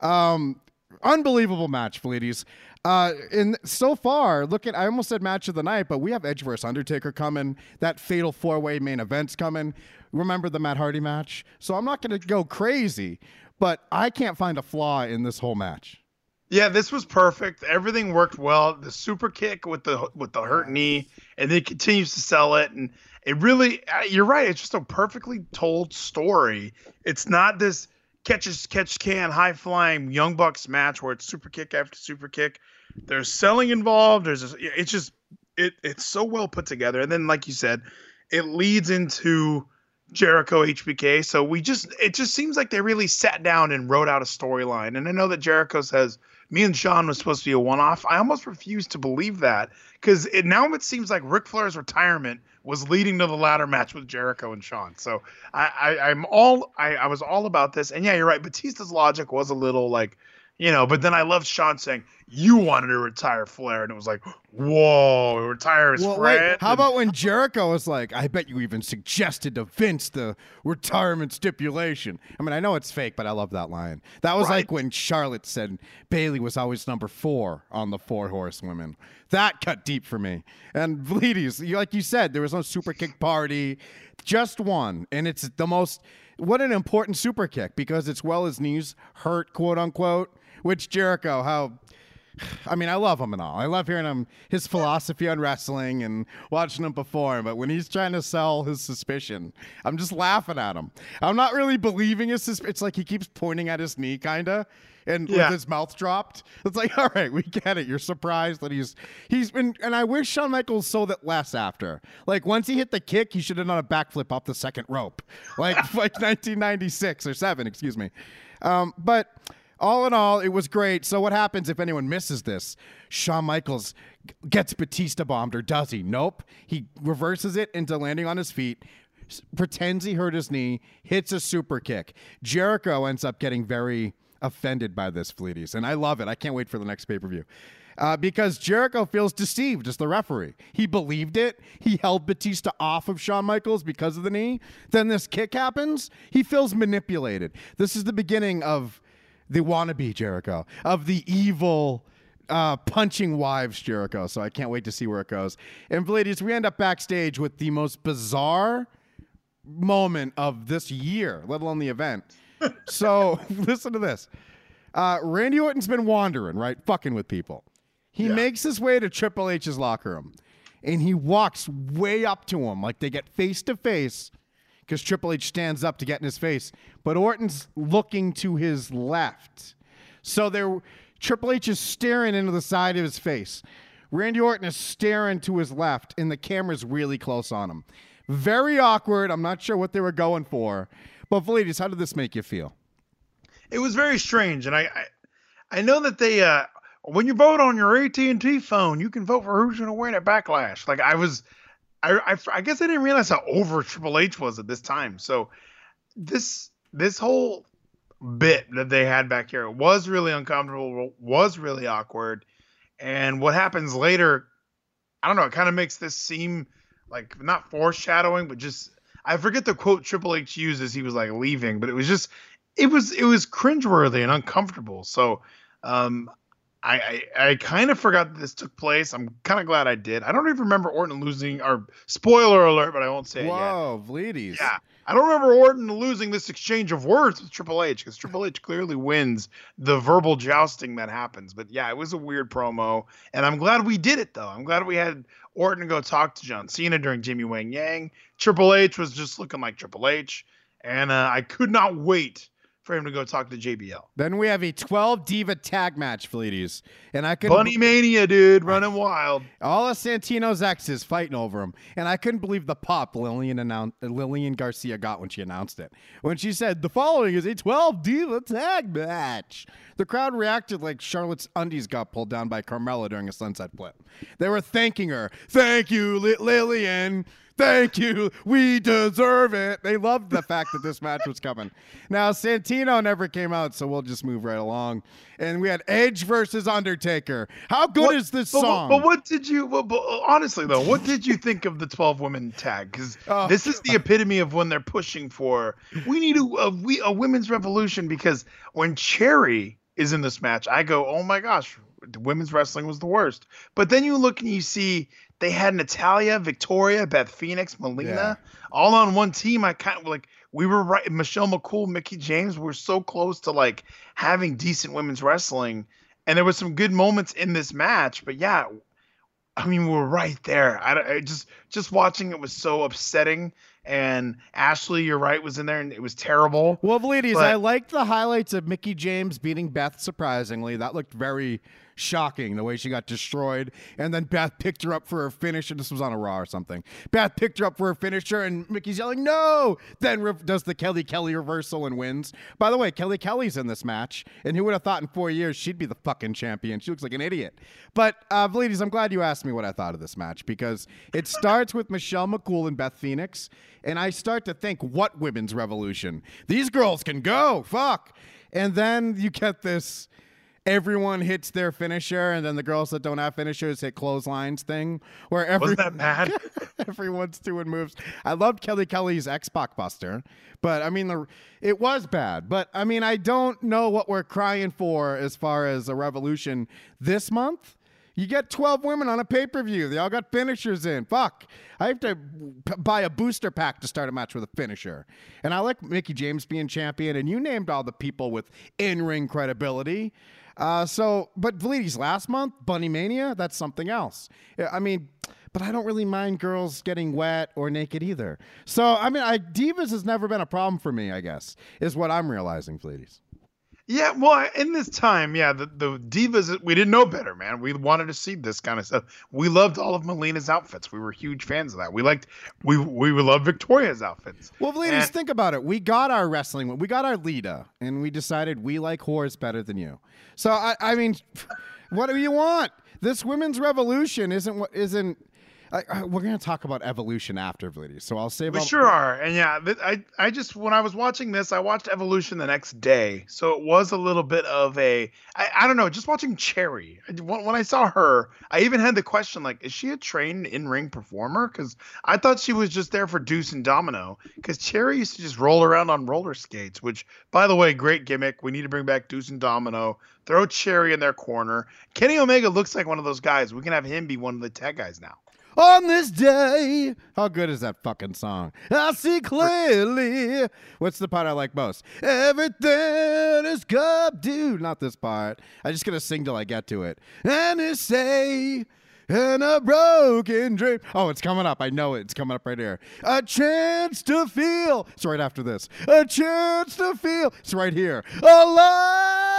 [SPEAKER 3] Um, unbelievable match, Vlides. Uh, and so far, look at I almost said match of the night, but we have Edge versus Undertaker coming. That fatal four way main event's coming. Remember the Matt Hardy match? So I'm not going to go crazy, but I can't find a flaw in this whole match.
[SPEAKER 4] Yeah, this was perfect. Everything worked well. The super kick with the with the hurt knee, and then continues to sell it. And it really, uh, you're right. It's just a perfectly told story. It's not this catch as catch can high flying young bucks match where it's super kick after super kick. There's selling involved. There's just, it's just it it's so well put together. And then like you said, it leads into Jericho HBK. So we just it just seems like they really sat down and wrote out a storyline. And I know that Jericho says me and Shawn was supposed to be a one off. I almost refuse to believe that because it now it seems like Ric Flair's retirement was leading to the ladder match with Jericho and Shawn. So I, I am all I, I was all about this. And yeah, you're right. Batista's logic was a little like you know, but then I loved Shawn saying, You wanted to retire Flair. And it was like, Whoa, retire his
[SPEAKER 3] Well,
[SPEAKER 4] friend.
[SPEAKER 3] wait, how about when Jericho was like, I bet you even suggested to Vince the retirement stipulation. I mean, I know it's fake, but I love that line. That was
[SPEAKER 4] Right.
[SPEAKER 3] like when Charlotte said Bayley was always number four on the four horsewomen. That cut deep for me. And you- like you said, there was no super kick party, just one. And it's the most, what an important super kick because it's well his knees hurt, quote unquote, which Jericho, how I mean, I love him and all. I love hearing him his philosophy on wrestling and watching him perform. But when he's trying to sell his suspicion, I'm just laughing at him. I'm not really believing his suspicion. It's like he keeps pointing at his knee, kinda, and
[SPEAKER 4] Yeah.
[SPEAKER 3] with his mouth dropped. It's like, all right, we get it. You're surprised that he's he's been. And I wish Shawn Michaels sold it less after. Like once he hit the kick, he should have done a backflip off the second rope, like like 1996 or seven, excuse me. Um, but all in all, it was great. So what happens if anyone misses this? Shawn Michaels gets Batista bombed, or does he? Nope. He reverses it into landing on his feet, pretends he hurt his knee, hits a super kick. Jericho ends up getting very offended by this, Fleeties, and I love it. I can't wait for the next pay per view. Uh, because Jericho feels deceived as the referee. He believed it. He held Batista off of Shawn Michaels because of the knee. Then this kick happens. He feels manipulated. This is the beginning of the wannabe Jericho, of the evil uh, punching wives Jericho. So I can't wait to see where it goes. And ladies, we end up backstage with the most bizarre moment of this year, let alone the event. so listen to this. Uh, Randy Orton's been wandering, right? Fucking with people. He makes his way to Triple H's locker room and he walks way up to him, like they get face to face because Triple H stands up to get in his face. But Orton's looking to his left. So there, Triple H is staring into the side of his face. Randy Orton is staring to his left, and the camera's really close on him. Very awkward. I'm not sure what they were going for. But Valides, how did this make you feel?
[SPEAKER 4] it was very strange, and I, I, I know that they, uh, when you vote on your AT and T phone, you can vote for who's going to win at Backlash. Like I was, I, I, I guess I didn't realize how over Triple H was at this time. So this, this whole bit that they had back here was really uncomfortable, was really awkward, and what happens later, I don't know. It kind of makes this seem like not foreshadowing, but just I forget the quote Triple H used as he was like leaving, but it was just it was it was cringeworthy and uncomfortable. So um I, I, I kind of forgot that this took place. I'm kind of glad I did. I don't even remember Orton losing, or spoiler alert, but I won't say it yet.
[SPEAKER 3] Whoa, Vleeties.
[SPEAKER 4] Yeah. I don't remember Orton losing this exchange of words with Triple H because Triple H clearly wins the verbal jousting that happens. But yeah, it was a weird promo. And I'm glad we did it, though. I'm glad we had Orton go talk to John Cena during Jimmy Wang Yang. Triple H was just looking like Triple H. And uh, I could not wait for him to go talk to JBL.
[SPEAKER 3] Then we have a 12 Diva tag match, Fleeties. And I could
[SPEAKER 4] Bunny Mania, dude, running wild.
[SPEAKER 3] all of Santino's exes fighting over him. And I couldn't believe the pop Lillian announced Lillian Garcia got when she announced it. When she said the following is a 12 Diva tag match. The crowd reacted like Charlotte's undies got pulled down by Carmella during a sunset flip. They were thanking her. Thank you, Li- Lillian. Thank you. We deserve it. They loved the fact that this match was coming. Now, Santino never came out, so we'll just move right along. And we had Edge versus Undertaker. How good
[SPEAKER 4] What-
[SPEAKER 3] is this
[SPEAKER 4] but,
[SPEAKER 3] song?
[SPEAKER 4] But what did you? But, but honestly, though, what did you think of the twelve women tag? Because
[SPEAKER 3] Oh.
[SPEAKER 4] this is the epitome of when they're pushing for we need a, a we a women's revolution. Because when Cherry is in this match, I go, oh my gosh, women's wrestling was the worst. But then you look and you see they had Natalya, Victoria, Beth Phoenix, Melina,
[SPEAKER 3] Yeah.
[SPEAKER 4] all on one team. I kind of like we were right. Michelle McCool, Mickie James, we're so close to like having decent women's wrestling, and there was some good moments in this match. But yeah, I mean, we're right there. I, I just just watching it was so upsetting. And Ashley, you're right, was in there, and it was terrible.
[SPEAKER 3] Well, ladies,
[SPEAKER 4] But-
[SPEAKER 3] I liked the highlights of Mickie James beating Beth surprisingly. That looked very shocking, the way she got destroyed. And then Beth picked her up for her finisher. This was on a Raw or something. Beth picked her up for her finisher, and Mickie's yelling, no! Then re- does the Kelly Kelly reversal and wins. By the way, Kelly Kelly's in this match, and who would have thought in four years she'd be the fucking champion? She looks like an idiot. But, uh, ladies, I'm glad you asked me what I thought of this match because it starts with Michelle McCool and Beth Phoenix, and I start to think, what women's revolution? These girls can go, fuck. And then you get this everyone hits their finisher, and then the girls that don't have finishers hit clotheslines thing, where every,
[SPEAKER 4] Wasn't that mad?
[SPEAKER 3] everyone's doing moves. I loved Kelly Kelly's Xbox Buster, but I mean, the it was bad. But I mean, I don't know what we're crying for as far as a revolution this month. You get 12 women on a pay per view. They all got finishers in. Fuck. I have to p- buy a booster pack to start a match with a finisher. And I like Mickie James being champion, and you named all the people with in ring credibility. Uh, so, but Vleeties last month, Bunny Mania, that's something else. I mean, but I don't really mind girls getting wet or naked either. So, I mean, I, divas has never been a problem for me, I guess, is what I'm realizing, Vleeties.
[SPEAKER 4] Yeah, well, in this time, yeah, the, the divas, we didn't know better, man. We wanted to see this kind of stuff. We loved all of Melina's outfits. We were huge fans of that. We liked, we we loved Victoria's outfits.
[SPEAKER 3] Well, ladies,
[SPEAKER 4] And-
[SPEAKER 3] think about it. We got our wrestling, we got our Lita, and we decided we like whores better than you. So I, I mean, what do you want? This women's revolution isn't what isn't. I, I, we're gonna talk about evolution after, ladies. So I'll save.
[SPEAKER 4] We
[SPEAKER 3] all-
[SPEAKER 4] sure are, and yeah, I I just when I was watching this, I watched Evolution the next day, so it was a little bit of a I, I don't know, just watching Cherry. When, when I saw her, I even had the question like, is she a trained in ring performer? Because I thought she was just there for Deuce and Domino. Because Cherry used to just roll around on roller skates, which by the way, great gimmick. We need to bring back Deuce and Domino. Throw Cherry in their corner. Kenny Omega looks like one of those guys. We can have him be one of the tag guys now.
[SPEAKER 3] On this day, how good is that fucking song? I see clearly. What's the part I like most? Everything is good, dude. Not this part. I'm just gonna sing till I get to it. And you say, and a broken dream. Oh, it's coming up. I know it. It's coming up right here. A chance to feel. It's right after this. A chance to feel. It's right here. Alive.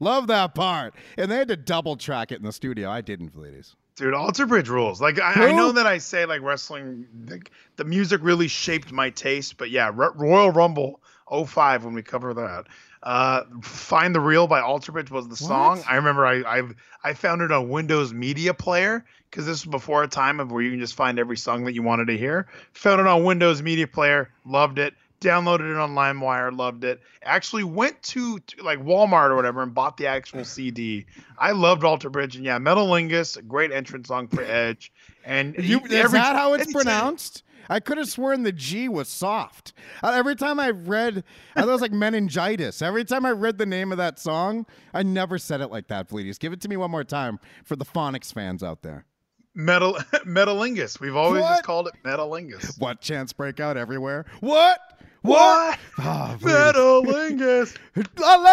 [SPEAKER 3] Love that part. And they had to double track it in the studio. I didn't, ladies.
[SPEAKER 4] Dude, Alter Bridge rules. Like I, I know that I say like wrestling, the, the music really shaped my taste, but yeah, Ro- Royal Rumble 05 when we cover that. Uh, Find the Real by Alter Bridge was the song.
[SPEAKER 3] What?
[SPEAKER 4] I remember I I, I found it on Windows Media Player because this was before a time of where you can just find every song that you wanted to hear. Found it on Windows Media Player, loved it. Downloaded it on LimeWire, loved it. Actually went to, to like Walmart or whatever and bought the actual CD. I loved Alter Bridge and yeah, Metalingus, a great entrance song for Edge. And
[SPEAKER 3] You,
[SPEAKER 4] he-
[SPEAKER 3] is
[SPEAKER 4] every-
[SPEAKER 3] that how it's pronounced? I could have sworn the G was soft. Uh, every time I read, I thought it was like meningitis. Every time I read the name of that song, I never said it like that, Please Give it to me one more time for the phonics fans out there.
[SPEAKER 4] Metal Metalingus. We've always
[SPEAKER 3] What?
[SPEAKER 4] just called it Metalingus.
[SPEAKER 3] What chance breakout everywhere? What?
[SPEAKER 4] What?
[SPEAKER 3] Oh, please.
[SPEAKER 4] Metalingus.
[SPEAKER 3] Alive!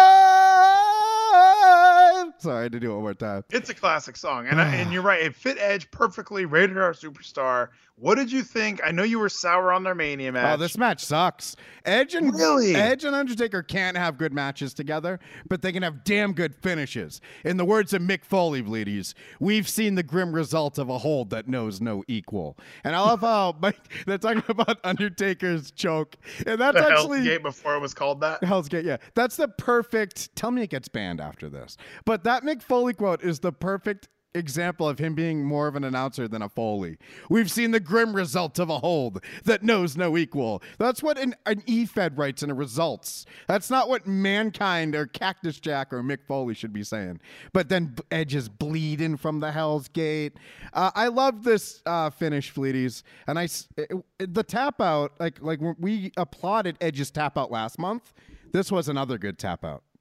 [SPEAKER 3] Sorry, I had to do it one more time.
[SPEAKER 4] It's a classic song, and I, and ah. you're right. It fit Edge perfectly. Rated R superstar. What did you think? I know you were sour on their Mania oh, match.
[SPEAKER 3] Oh, this match sucks. Edge and
[SPEAKER 4] Really?
[SPEAKER 3] Edge and Undertaker can't have good matches together, but they can have damn good finishes. In the words of Mick Foley, bleedies, we've seen the grim result of a hold that knows no equal. And I love how Mike, they're talking about Undertaker's choke, and that's
[SPEAKER 4] the Hell's
[SPEAKER 3] actually
[SPEAKER 4] Gate before it was called that.
[SPEAKER 3] Hell's Gate, yeah. That's the perfect. Tell me it gets banned after this. But that Mick Foley quote is the perfect example of him being more of an announcer than a Foley. We've seen the grim result of a hold that knows no equal. That's what an, an E-Fed writes in a results. That's not what Mankind or Cactus Jack or Mick Foley should be saying. But then Edge is bleeding from the Hell's Gate. Uh, I love this uh, finish, Fleeties. And I it- it- the tap out, like, like we applauded Edge's tap out last month. This was another good tap out.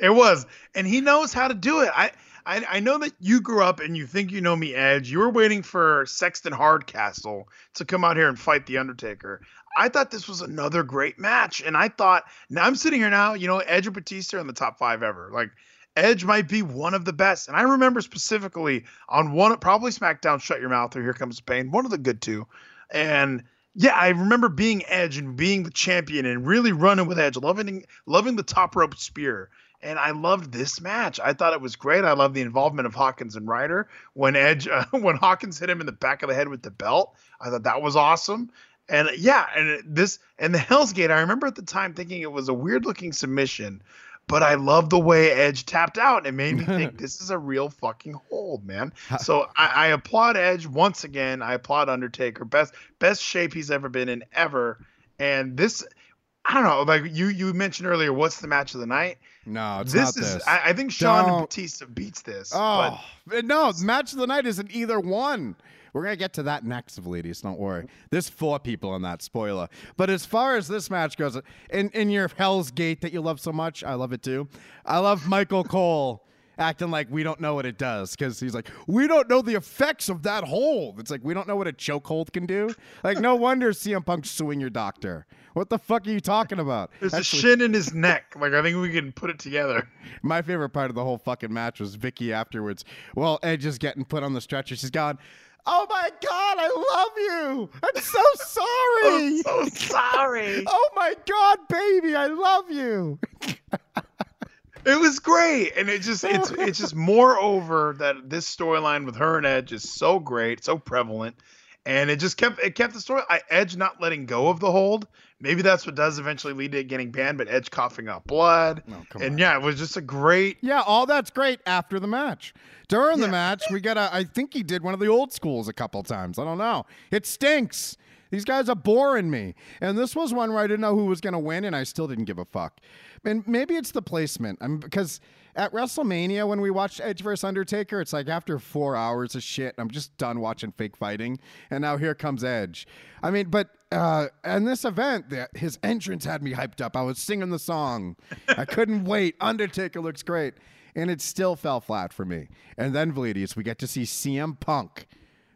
[SPEAKER 4] It was, and he knows how to do it. I, I, I know that you grew up and you think you know me, Edge. You were waiting for Sexton Hardcastle to come out here and fight the Undertaker. I thought this was another great match, and I thought now I'm sitting here now. You know, Edge and Batista are in the top five ever. Like Edge might be one of the best, and I remember specifically on one probably SmackDown, Shut Your Mouth or Here Comes Pain, one of the good two, and yeah, I remember being Edge and being the champion and really running with Edge, loving loving the top rope spear. And I loved this match. I thought it was great. I love the involvement of Hawkins and Ryder when Edge uh, when Hawkins hit him in the back of the head with the belt. I thought that was awesome. And yeah, and this and the Hell's Gate. I remember at the time thinking it was a weird looking submission, but I love the way Edge tapped out. It made me think this is a real fucking hold, man. So I, I applaud Edge once again. I applaud Undertaker. Best best shape he's ever been in ever. And this, I don't know. Like you you mentioned earlier, what's the match of the night?
[SPEAKER 3] No, it's
[SPEAKER 4] this
[SPEAKER 3] not
[SPEAKER 4] is.
[SPEAKER 3] this.
[SPEAKER 4] I, I think Shawn
[SPEAKER 3] Don't-
[SPEAKER 4] and Batista beats this.
[SPEAKER 3] Oh but no! Match of the night isn't either one. We're gonna get to that next, ladies. Don't worry. There's four people in that spoiler. But as far as this match goes, in in your Hell's Gate that you love so much, I love it too. I love Michael Cole acting like we don't know what it does because he's like, we don't know the effects of that hold. It's like we don't know what a chokehold can do. Like no wonder CM Punk's suing your doctor. What the fuck are you talking about?
[SPEAKER 4] There's a shin in his neck. Like I think we can put it together.
[SPEAKER 3] my favorite part of the whole fucking match was Vicky afterwards. Well, Edge is getting put on the stretcher. She's gone. Oh my god, I love you. I'm so sorry.
[SPEAKER 4] so sorry.
[SPEAKER 3] oh my god, baby, I love you.
[SPEAKER 4] It was great, and it just it's it's just moreover that this storyline with her and Edge is so great, so prevalent, and it just kept it kept the story. I Edge not letting go of the hold. Maybe that's what does eventually lead to it getting banned, but Edge coughing up blood,
[SPEAKER 3] Oh,
[SPEAKER 4] and
[SPEAKER 3] on.
[SPEAKER 4] yeah, it was just a great.
[SPEAKER 3] Yeah, all that's great after the match. During the match, we got a. I think he did one of the old schools a couple times. I don't know. It stinks. These guys are boring me. And this was one where I didn't know who was going to win, and I still didn't give a fuck. And maybe it's the placement. I'm because at WrestleMania when we watched Edge vs Undertaker, it's like after four hours of shit, I'm just done watching fake fighting, and now here comes Edge. I mean, but uh, in this event, the, his entrance had me hyped up. I was singing the song. I couldn't wait. Undertaker looks great, and it still fell flat for me. And then Velides, we get to see CM Punk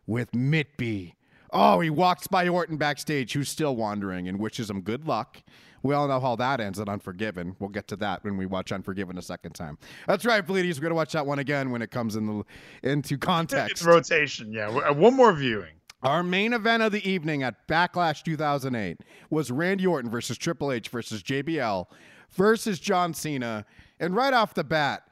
[SPEAKER 3] with Mitby. Oh, he walks by Orton backstage, who's still wandering, and wishes him good luck. We all know how that ends at Unforgiven. We'll get to that when we watch Unforgiven a second time. That's right, Bleedies. We're gonna watch that one again when it comes in the, into context.
[SPEAKER 4] It's rotation, yeah. Uh, One more viewing.
[SPEAKER 3] Our main event of the evening at Backlash 2008 was Randy Orton versus Triple H versus JBL versus John Cena. And right off the bat,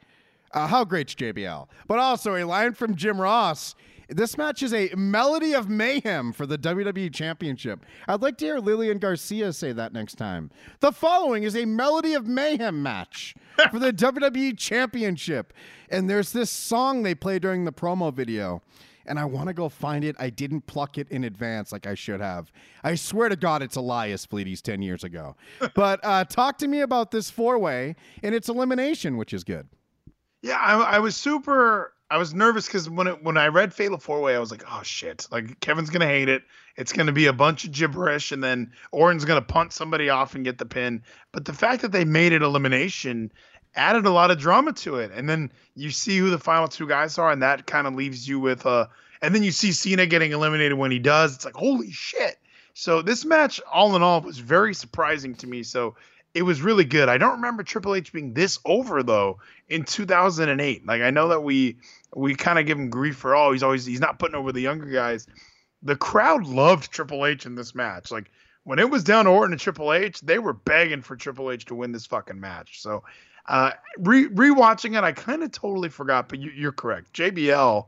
[SPEAKER 3] uh, how great's JBL? But also a line from Jim Ross. This match is a melody of mayhem for the WWE Championship. I'd like to hear Lillian Garcia say that next time. The following is a melody of mayhem match for the WWE Championship. And there's this song they play during the promo video and I want to go find it. I didn't pluck it in advance like I should have. I swear to God, it's Elias Fleeties 10 years ago. but uh, talk to me about this four way and its elimination, which is good.
[SPEAKER 4] Yeah, I, I was super I was nervous because when it when I read Fatal Four Way, I was like, oh shit, like Kevin's gonna hate it. It's gonna be a bunch of gibberish, and then Orton's gonna punt somebody off and get the pin. But the fact that they made it elimination added a lot of drama to it. And then you see who the final two guys are, and that kind of leaves you with uh and then you see Cena getting eliminated when he does. It's like, holy shit. So this match, all in all, was very surprising to me. So it was really good. I don't remember Triple H being this over though in 2008. Like I know that we we kind of give him grief for oh he's always he's not putting over the younger guys. The crowd loved Triple H in this match. Like when it was down to Orton and Triple H, they were begging for Triple H to win this fucking match. So uh, re rewatching it, I kind of totally forgot, but you, you're correct. JBL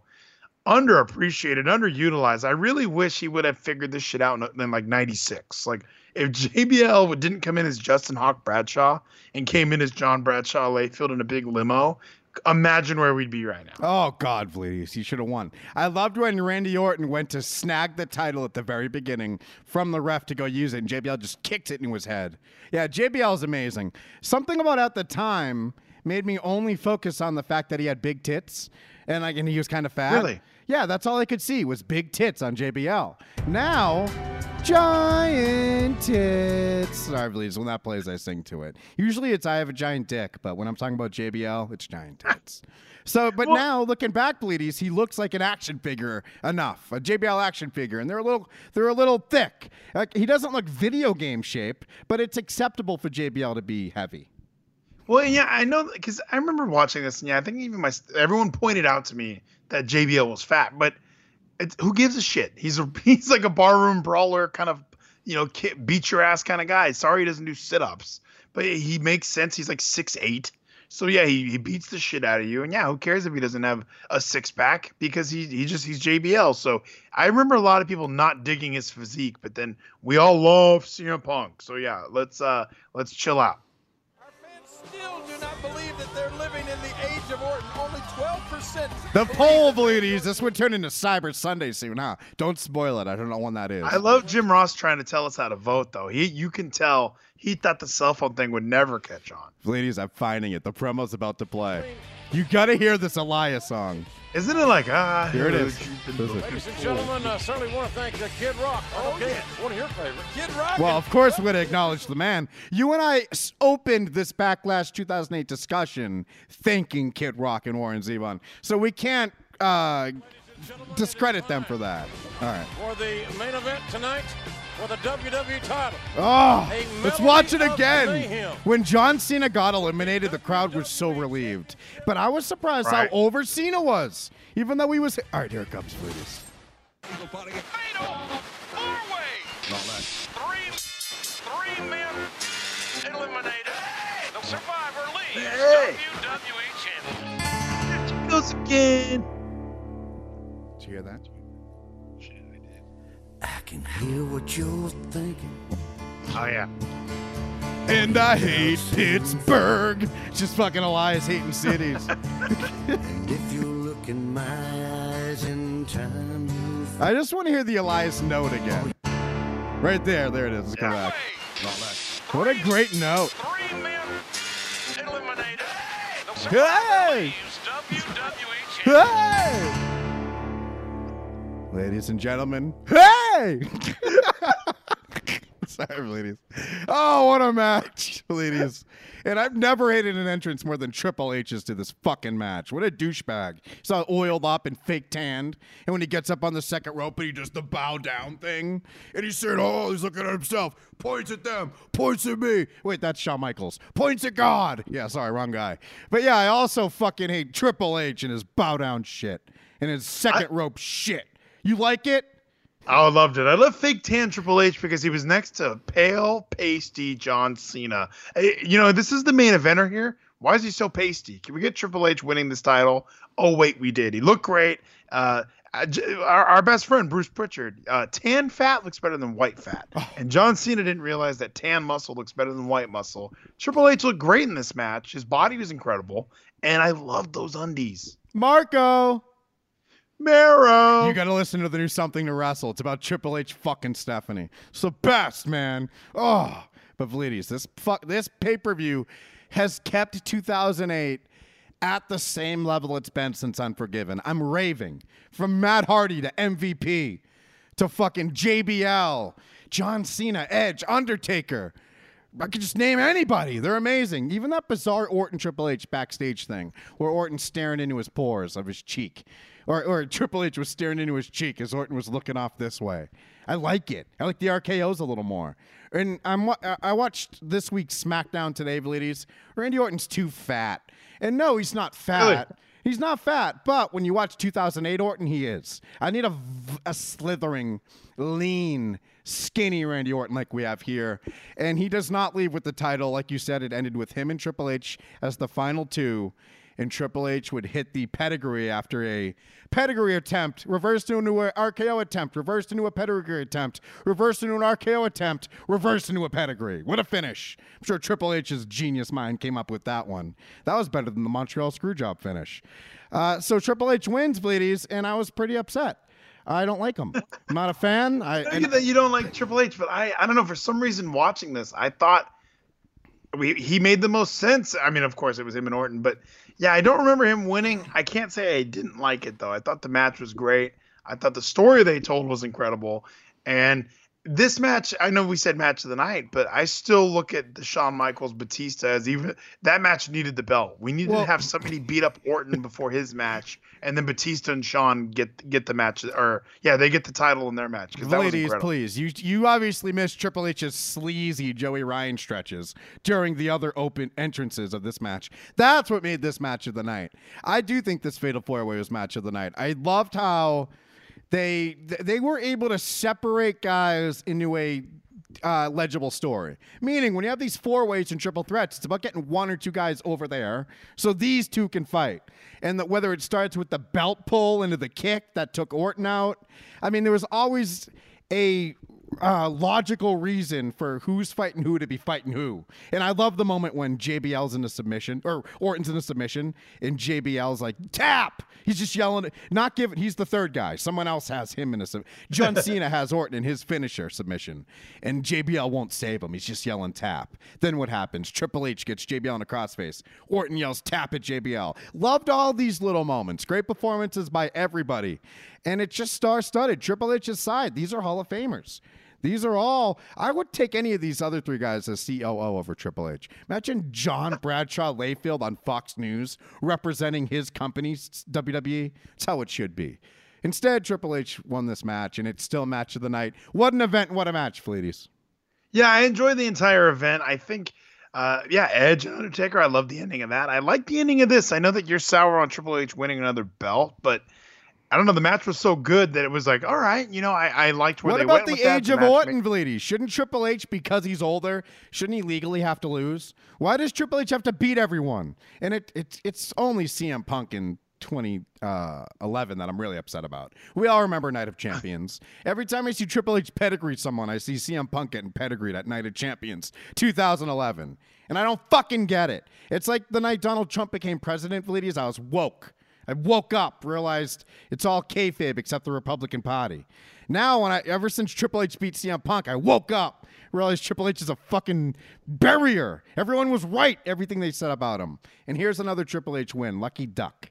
[SPEAKER 4] underappreciated, underutilized. I really wish he would have figured this shit out in, in like 96. Like if JBL didn't come in as Justin Hawk Bradshaw and came in as John Bradshaw Layfield in a big limo, imagine where we'd be right now.
[SPEAKER 3] Oh God, please, he should have won. I loved when Randy Orton went to snag the title at the very beginning from the ref to go use it, and JBL just kicked it into his head. Yeah, JBL is amazing. Something about at the time made me only focus on the fact that he had big tits and like and he was kind of fat.
[SPEAKER 4] Really?
[SPEAKER 3] Yeah, that's all I could see was big tits on JBL. Now, giant tits. Sorry, please. When that plays, I sing to it. Usually it's I have a giant dick, but when I'm talking about JBL, it's giant ah. tits. So, but
[SPEAKER 4] Well-
[SPEAKER 3] now looking back, Bleedies, he looks like an action figure enough, a JBL action figure, and they're a little, they're a little thick. Like, he doesn't look video game shape, but it's acceptable for JBL to be heavy.
[SPEAKER 4] Well, yeah, I know because I remember watching this, and yeah, I think even my everyone pointed out to me that JBL was fat, but who gives a shit? He's a he's like a barroom brawler, kind of you know, ki- beat your ass kind of guy. Sorry, he doesn't do sit ups, but he makes sense. He's like six eight, so yeah, he, he beats the shit out of you, and yeah, who cares if he doesn't have a six pack because he he just he's JBL. So I remember a lot of people not digging his physique, but then we all love CM Punk. So yeah, let's uh let's chill out.
[SPEAKER 5] Our fans still do not believe that they're living in the age of Orton. Only 12%.
[SPEAKER 3] The poll, Bleedies. This would turn into Cyber Sunday soon, huh? Don't spoil it. I don't know when that is.
[SPEAKER 4] I love Jim Ross trying to tell us how to vote, though. He, you can tell he thought the cell phone thing would never catch on.
[SPEAKER 3] Ladies, I'm finding it. The promo's about to play. You gotta hear this Elias song.
[SPEAKER 4] Isn't it like ah?
[SPEAKER 3] Here it is.
[SPEAKER 4] you've been
[SPEAKER 3] This is-
[SPEAKER 5] Ladies and gentlemen, I certainly want to thank uh, Kid Rock. Oh, okay, one of your favorites. Kid Rock.
[SPEAKER 3] Well, of course, we're gonna acknowledge the man. You and I opened this Backlash 2008 discussion thanking Kid Rock and Warren Zevon, so we can't uh, discredit them for that. All right.
[SPEAKER 5] for the main event tonight for the WWE title.
[SPEAKER 3] Oh, let's watch it again.
[SPEAKER 5] mayhem.
[SPEAKER 3] When John Cena got eliminated, the crowd was so relieved. But I was surprised
[SPEAKER 4] Right.
[SPEAKER 3] how over Cena was, even though he was. All right, here it comes, please.
[SPEAKER 5] Three, three men eliminated. The Survivor leaves
[SPEAKER 4] Hey.
[SPEAKER 5] WWE champion.
[SPEAKER 4] goes again.
[SPEAKER 3] Did you hear that?
[SPEAKER 6] I can hear what you're thinking.
[SPEAKER 4] Oh yeah.
[SPEAKER 3] And I hate Pittsburgh. Just fucking Elias hating cities.
[SPEAKER 6] And if you look in my eyes in time,
[SPEAKER 3] I just want to hear the Elias note again. Right there, there it is. Let's go back. What a great note.
[SPEAKER 5] Three men eliminated.
[SPEAKER 3] Hey!
[SPEAKER 5] WWE.
[SPEAKER 3] Hey! Ladies and gentlemen, hey! Sorry, ladies. Oh, what a match, ladies. And I've never hated an entrance more than Triple H's to this fucking match. What a douchebag. He's all oiled up and fake tanned. And when he gets up on the second rope and he does the bow down thing, and he's saying, oh, he's looking at himself, points at them, points at me. Wait, that's Shawn Michaels. Points at God. Yeah, sorry, wrong guy. But yeah, I also fucking hate Triple H and his bow down shit and his second rope shit. You like it?
[SPEAKER 4] I loved it. I love fake tan Triple H because he was next to pale, pasty John Cena. Eh, You know, this is the main eventer here. Why is he so pasty? Can we get Triple H winning this title? Oh wait, we did. He looked great. Uh, uh, our, our best friend Bruce Pritchard, uh, tan fat looks better than white fat, and John Cena didn't realize that tan muscle looks better than white muscle. Triple H looked great in this match. His body was incredible, and I loved those undies.
[SPEAKER 3] Marco.
[SPEAKER 4] Marrow.
[SPEAKER 3] You got to listen to the new Something to Wrestle. It's about Triple H fucking Stephanie. It's the best, man. Oh, but Vlides, this fuck this pay per view has kept 2008 at the same level it's been since Unforgiven. I'm raving. From Matt Hardy to MVP to fucking JBL, John Cena, Edge, Undertaker. I could just name anybody. They're amazing. Even that bizarre Orton Triple H backstage thing where Orton's staring into his pores of his cheek. Or, or Triple H was staring into his cheek as Orton was looking off this way. I like it. I like the RKO's a little more. And I'm I watched this week's SmackDown today, ladies. Randy Orton's too fat. And no, he's not fat. Really? He's not fat, but when you watch 2008 Orton, he is. I need a, a slithering, lean, skinny Randy Orton like we have here. And he does not leave with the title. Like you said, it ended with him and Triple H as the final two. And Triple H would hit the pedigree after a pedigree attempt, reversed into an RKO attempt, reversed into a pedigree attempt, reversed into an RKO attempt, reversed into a pedigree. What a finish. I'm sure Triple H's genius mind came up with that one. That was better than the Montreal Screwjob finish. Uh, so Triple H wins, ladies, and I was pretty upset. I don't like him. I'm not a fan. I,
[SPEAKER 4] I know that you don't like Triple H, but I I don't know for some reason watching this, I thought we he made the most sense. I mean, of course, it was him and Orton, but yeah, I don't remember him winning. I can't say I didn't like it though. I thought the match was great. I thought the story they told was incredible, and this match, I know we said match of the night, but I still look at the Shawn Michaels Batista as even that match needed the belt. We needed
[SPEAKER 3] Well-
[SPEAKER 4] to have somebody beat up Orton before his match, and then Batista and Shawn get get the match, or yeah, they get the title in their match. 'cause that was
[SPEAKER 3] Ladies, please. You you obviously missed Triple H's sleazy Joey Ryan stretches during the other open entrances of this match. That's what made this match of the night. I do think this Fatal Four Way was match of the night. I loved how they they were able to separate guys into a uh, legible story. Meaning, when you have these four ways and triple threats, it's about getting one or two guys over there so these two can fight. And that whether it starts with the belt pull into the kick that took Orton out, I mean, there was always a uh, logical reason for who's fighting who to be fighting who. And I love the moment when JBL's in a submission or Orton's in a submission and JBL's like, tap. He's just yelling, not giving, he's the third guy. Someone else has him in a sub. John Cena has Orton in his finisher submission and JBL won't save him. He's just yelling tap. Then what happens? Triple H gets JBL in a crossface. Orton yells tap at JBL. Loved all these little moments. Great performances by everybody. And it's just star studded. Triple H's side. These are Hall of Famers. These are all. I would take any of these other three guys as COO over Triple H. Imagine John Bradshaw Layfield on Fox News representing his company, WWE. That's how it should be. Instead, Triple H won this match, and it's still match of the night. What an event! What a match, Fleeties.
[SPEAKER 4] Yeah, I enjoyed the entire event. I think, uh, yeah, Edge and Undertaker. I love the ending of that. I like the ending of this. I know that you're sour on Triple H winning another belt, but I don't know. The match was so good that it was like, all right, you know, I, I liked where
[SPEAKER 3] What
[SPEAKER 4] they
[SPEAKER 3] about
[SPEAKER 4] went
[SPEAKER 3] the
[SPEAKER 4] with that.
[SPEAKER 3] age
[SPEAKER 4] The
[SPEAKER 3] of Orton,
[SPEAKER 4] made-
[SPEAKER 3] Shouldn't Triple H, because he's older, shouldn't he legally have to lose? Why does Triple H have to beat everyone? And it, it it's only CM Punk in 2011 uh, that I'm really upset about. We all remember Night of Champions. Every time I see Triple H pedigree someone, I see CM Punk getting pedigreed at Night of Champions 2011. And I don't fucking get it. It's like the night Donald Trump became president, Vleedy, I was woke. I woke up, realized it's all kayfabe except the Republican Party. Now, when I ever since Triple H beat CM Punk, I woke up, realized Triple H is a fucking barrier. Everyone was right, everything they said about him. And here's another Triple H win, lucky duck.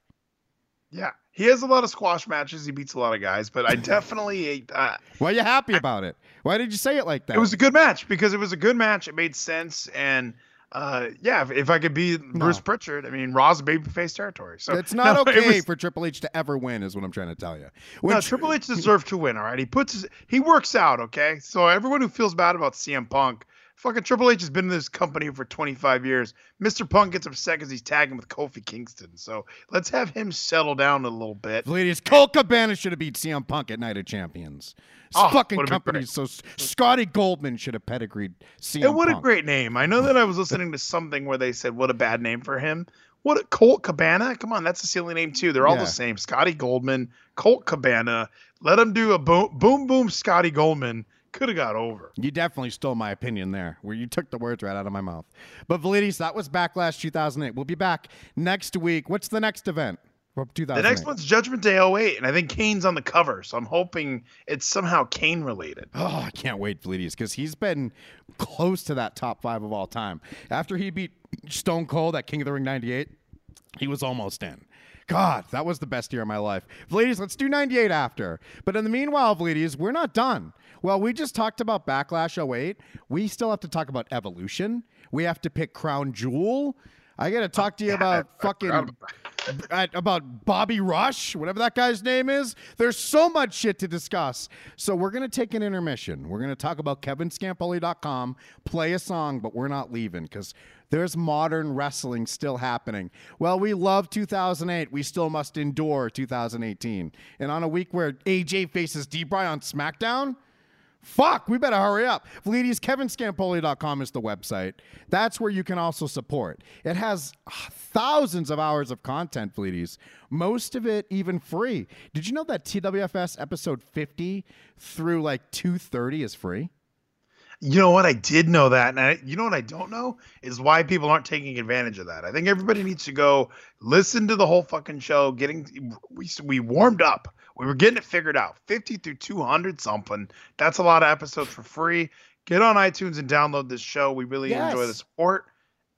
[SPEAKER 4] Yeah, he has a lot of squash matches. He beats a lot of guys, but I definitely. Uh,
[SPEAKER 3] Why are you happy about it? Why did you say it like that?
[SPEAKER 4] it was a good match because it was a good match. It made sense, and uh, yeah, if, if I could be Bruce Pritchard, I mean, Raw's babyface territory. So
[SPEAKER 3] it's not
[SPEAKER 4] no, it
[SPEAKER 3] okay
[SPEAKER 4] was-
[SPEAKER 3] for Triple H to ever win, is what I'm trying to tell you.
[SPEAKER 4] No,
[SPEAKER 3] When-
[SPEAKER 4] Triple H deserved to win. All right, he puts his, he works out. Okay, so everyone who feels bad about CM Punk, fucking Triple H has been in this company for 25 years. Mr. Punk gets upset because he's tagging with Kofi Kingston. So let's have him settle down a little bit.
[SPEAKER 3] Ladies, Colt Cabana should have beat CM Punk at Night of Champions. This
[SPEAKER 4] Oh,
[SPEAKER 3] fucking company. So Scotty Goldman should have pedigreed CM
[SPEAKER 4] And what
[SPEAKER 3] Punk.
[SPEAKER 4] a great name! I know that I was listening to something where they said, "What a bad name for him." What a Colt Cabana? Come on, that's a silly name too. They're all
[SPEAKER 3] Yeah.
[SPEAKER 4] the same. Scotty Goldman, Colt Cabana. Let him do a boom, boom, boom. Scotty Goldman could have got over.
[SPEAKER 3] You definitely stole my opinion there, where you took the words right out of my mouth. But Validis, that was Backlash 2008. We'll be back next week. What's the next event
[SPEAKER 4] The next one's Judgment Day 08, and I think Kane's on the cover, so I'm hoping it's somehow Kane related.
[SPEAKER 3] Oh, I can't wait, Validis, because he's been close to that top five of all time. After he beat Stone Cold at King of the Ring 98, He was almost in. God, that was the best year of my life. Ladies, let's do 98 after. But in the meanwhile, ladies, we're not done. Well, we just talked about Backlash 08. We still have to talk about Evolution. We have to pick Crown Jewel. I got to talk to you about fucking about Bobby Rush, whatever that guy's name is. There's so much shit to discuss. So we're going to take an intermission. We're going to talk about kevinscampoli.com, play a song, but we're not leaving because there's modern wrestling still happening. Well, we love 2008. We still must endure 2018. And on a week where AJ faces D-Bry on SmackDown, Fuck, we better hurry up. Ladies, kevinscampoli.com is the website. That's where you can also support. It has uh, thousands of hours of content, ladies. Most of it even free. Did you know that TWFS episode 50 through like 230 is free?
[SPEAKER 4] You know what? I did know that, and I, you know what I don't know is why people aren't taking advantage of that. I think everybody needs to go listen to the whole fucking show. Getting we we warmed up. We were getting it figured out. Fifty through two hundred something. That's a lot of episodes for free. Get on iTunes and download this show. We really enjoy the
[SPEAKER 3] Yes.
[SPEAKER 4] support.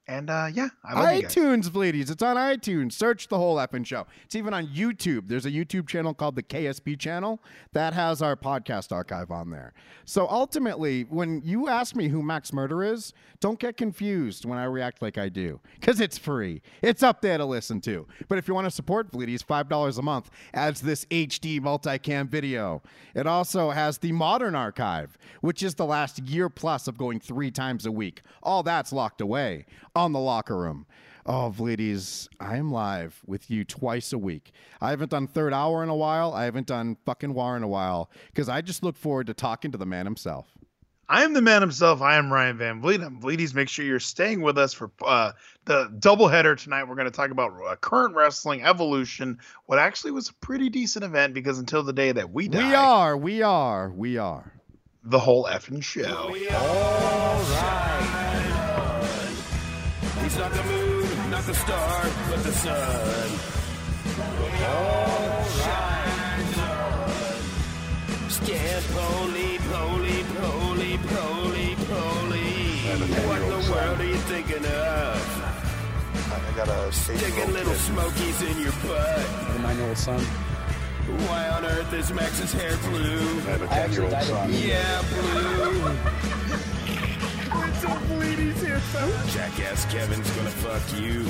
[SPEAKER 4] And uh, yeah, I
[SPEAKER 3] iTunes, ladies. It's on iTunes. Search the whole effing show. It's even on YouTube. There's a YouTube channel called the KSP channel that has our podcast archive on there. So ultimately, when you ask me who Max Murder is, don't get confused when I react like I do, because it's free. It's up there to listen to. But if you want to support Bleedies, $5 a month adds this HD multicam video. It also has the modern archive, which is the last year plus of going three times a week. All that's locked away on the locker room. Oh, ladies, I am live with you twice a week. I haven't done third hour in a while. I haven't done fucking war in a while because I just look forward to talking to the man himself.
[SPEAKER 4] I am the man himself. I am Ryan Van Vliet. I'm Vleeties. Make sure you're staying with us for uh, the doubleheader tonight. We're going to talk about uh, current wrestling evolution. What actually was a pretty decent event because until the day that we die,
[SPEAKER 3] We are, we are, we are.
[SPEAKER 4] the whole effing show.
[SPEAKER 2] He's not the moon, not the star, but the sun. Scan poly, poly, poly, poly, poly. What in the world are you thinking of?
[SPEAKER 7] I got a
[SPEAKER 2] Sticking little smokies in your butt.
[SPEAKER 7] a nine-year-old son.
[SPEAKER 2] Why on earth is Max's hair blue?
[SPEAKER 7] I have a ten-year-old son.
[SPEAKER 2] Yeah, blue. A bleedies here. Jackass Kevin's gonna fuck you.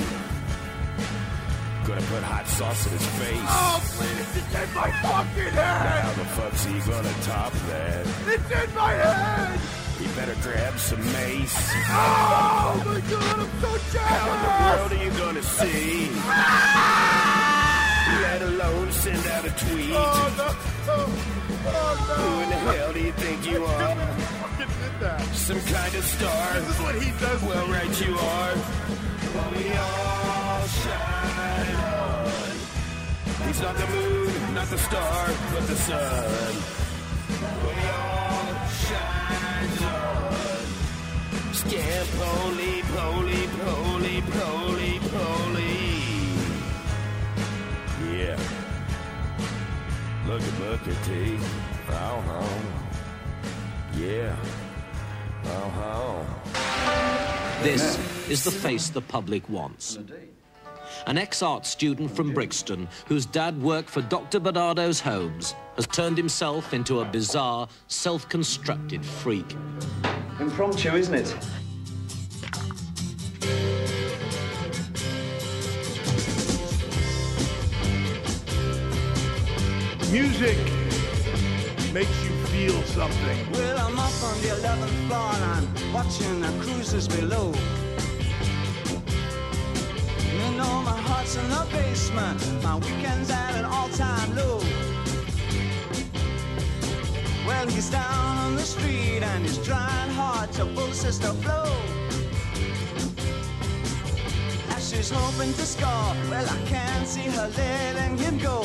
[SPEAKER 2] Gonna put hot sauce in his face. Oh, please, it's in my fucking head! How the fuck's he gonna top that? It's in my head! He better grab some mace. Oh my god, I'm so jacked! How in the world are you gonna see? Alone send out a tweet. Oh, oh no! Who in the hell do you think you are? Some kind of star. This is what he does. Well, right you are. We all shine on. He's not the moon, not the star, but the sun. We all shine on. Scan poly, poly, poly, Look at Booker T. Uh-huh. Yeah. Uh-huh.
[SPEAKER 8] This is the face the public wants. An ex-art student from Brixton, whose dad worked for Dr. Barnardo's Homes, has turned himself into a bizarre, self-constructed freak.
[SPEAKER 9] Impromptu, isn't it?
[SPEAKER 1] Music makes you feel something.
[SPEAKER 6] Well, I'm up on the 11th floor and I'm watching the cruisers below. You know my heart's in the basement, my weekend's at an all-time low. Well, he's down on the street and he's trying hard to pull sister flow. As she's hoping to score, well, I can't see her letting him go.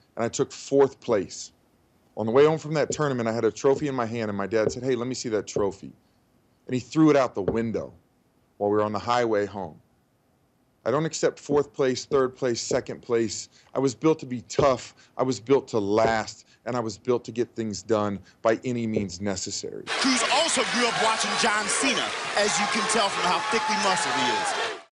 [SPEAKER 10] and I took fourth place. On the way home from that tournament, I had a trophy in my hand, and my dad said, Hey, let me see that trophy. And he threw it out the window while we were on the highway home. I don't accept fourth place, third place, second place. I was built to be tough. I was built to last, and I was built to get things done by any means necessary.
[SPEAKER 11] Cruz also grew up watching John Cena, as you can tell from how thickly muscled he is.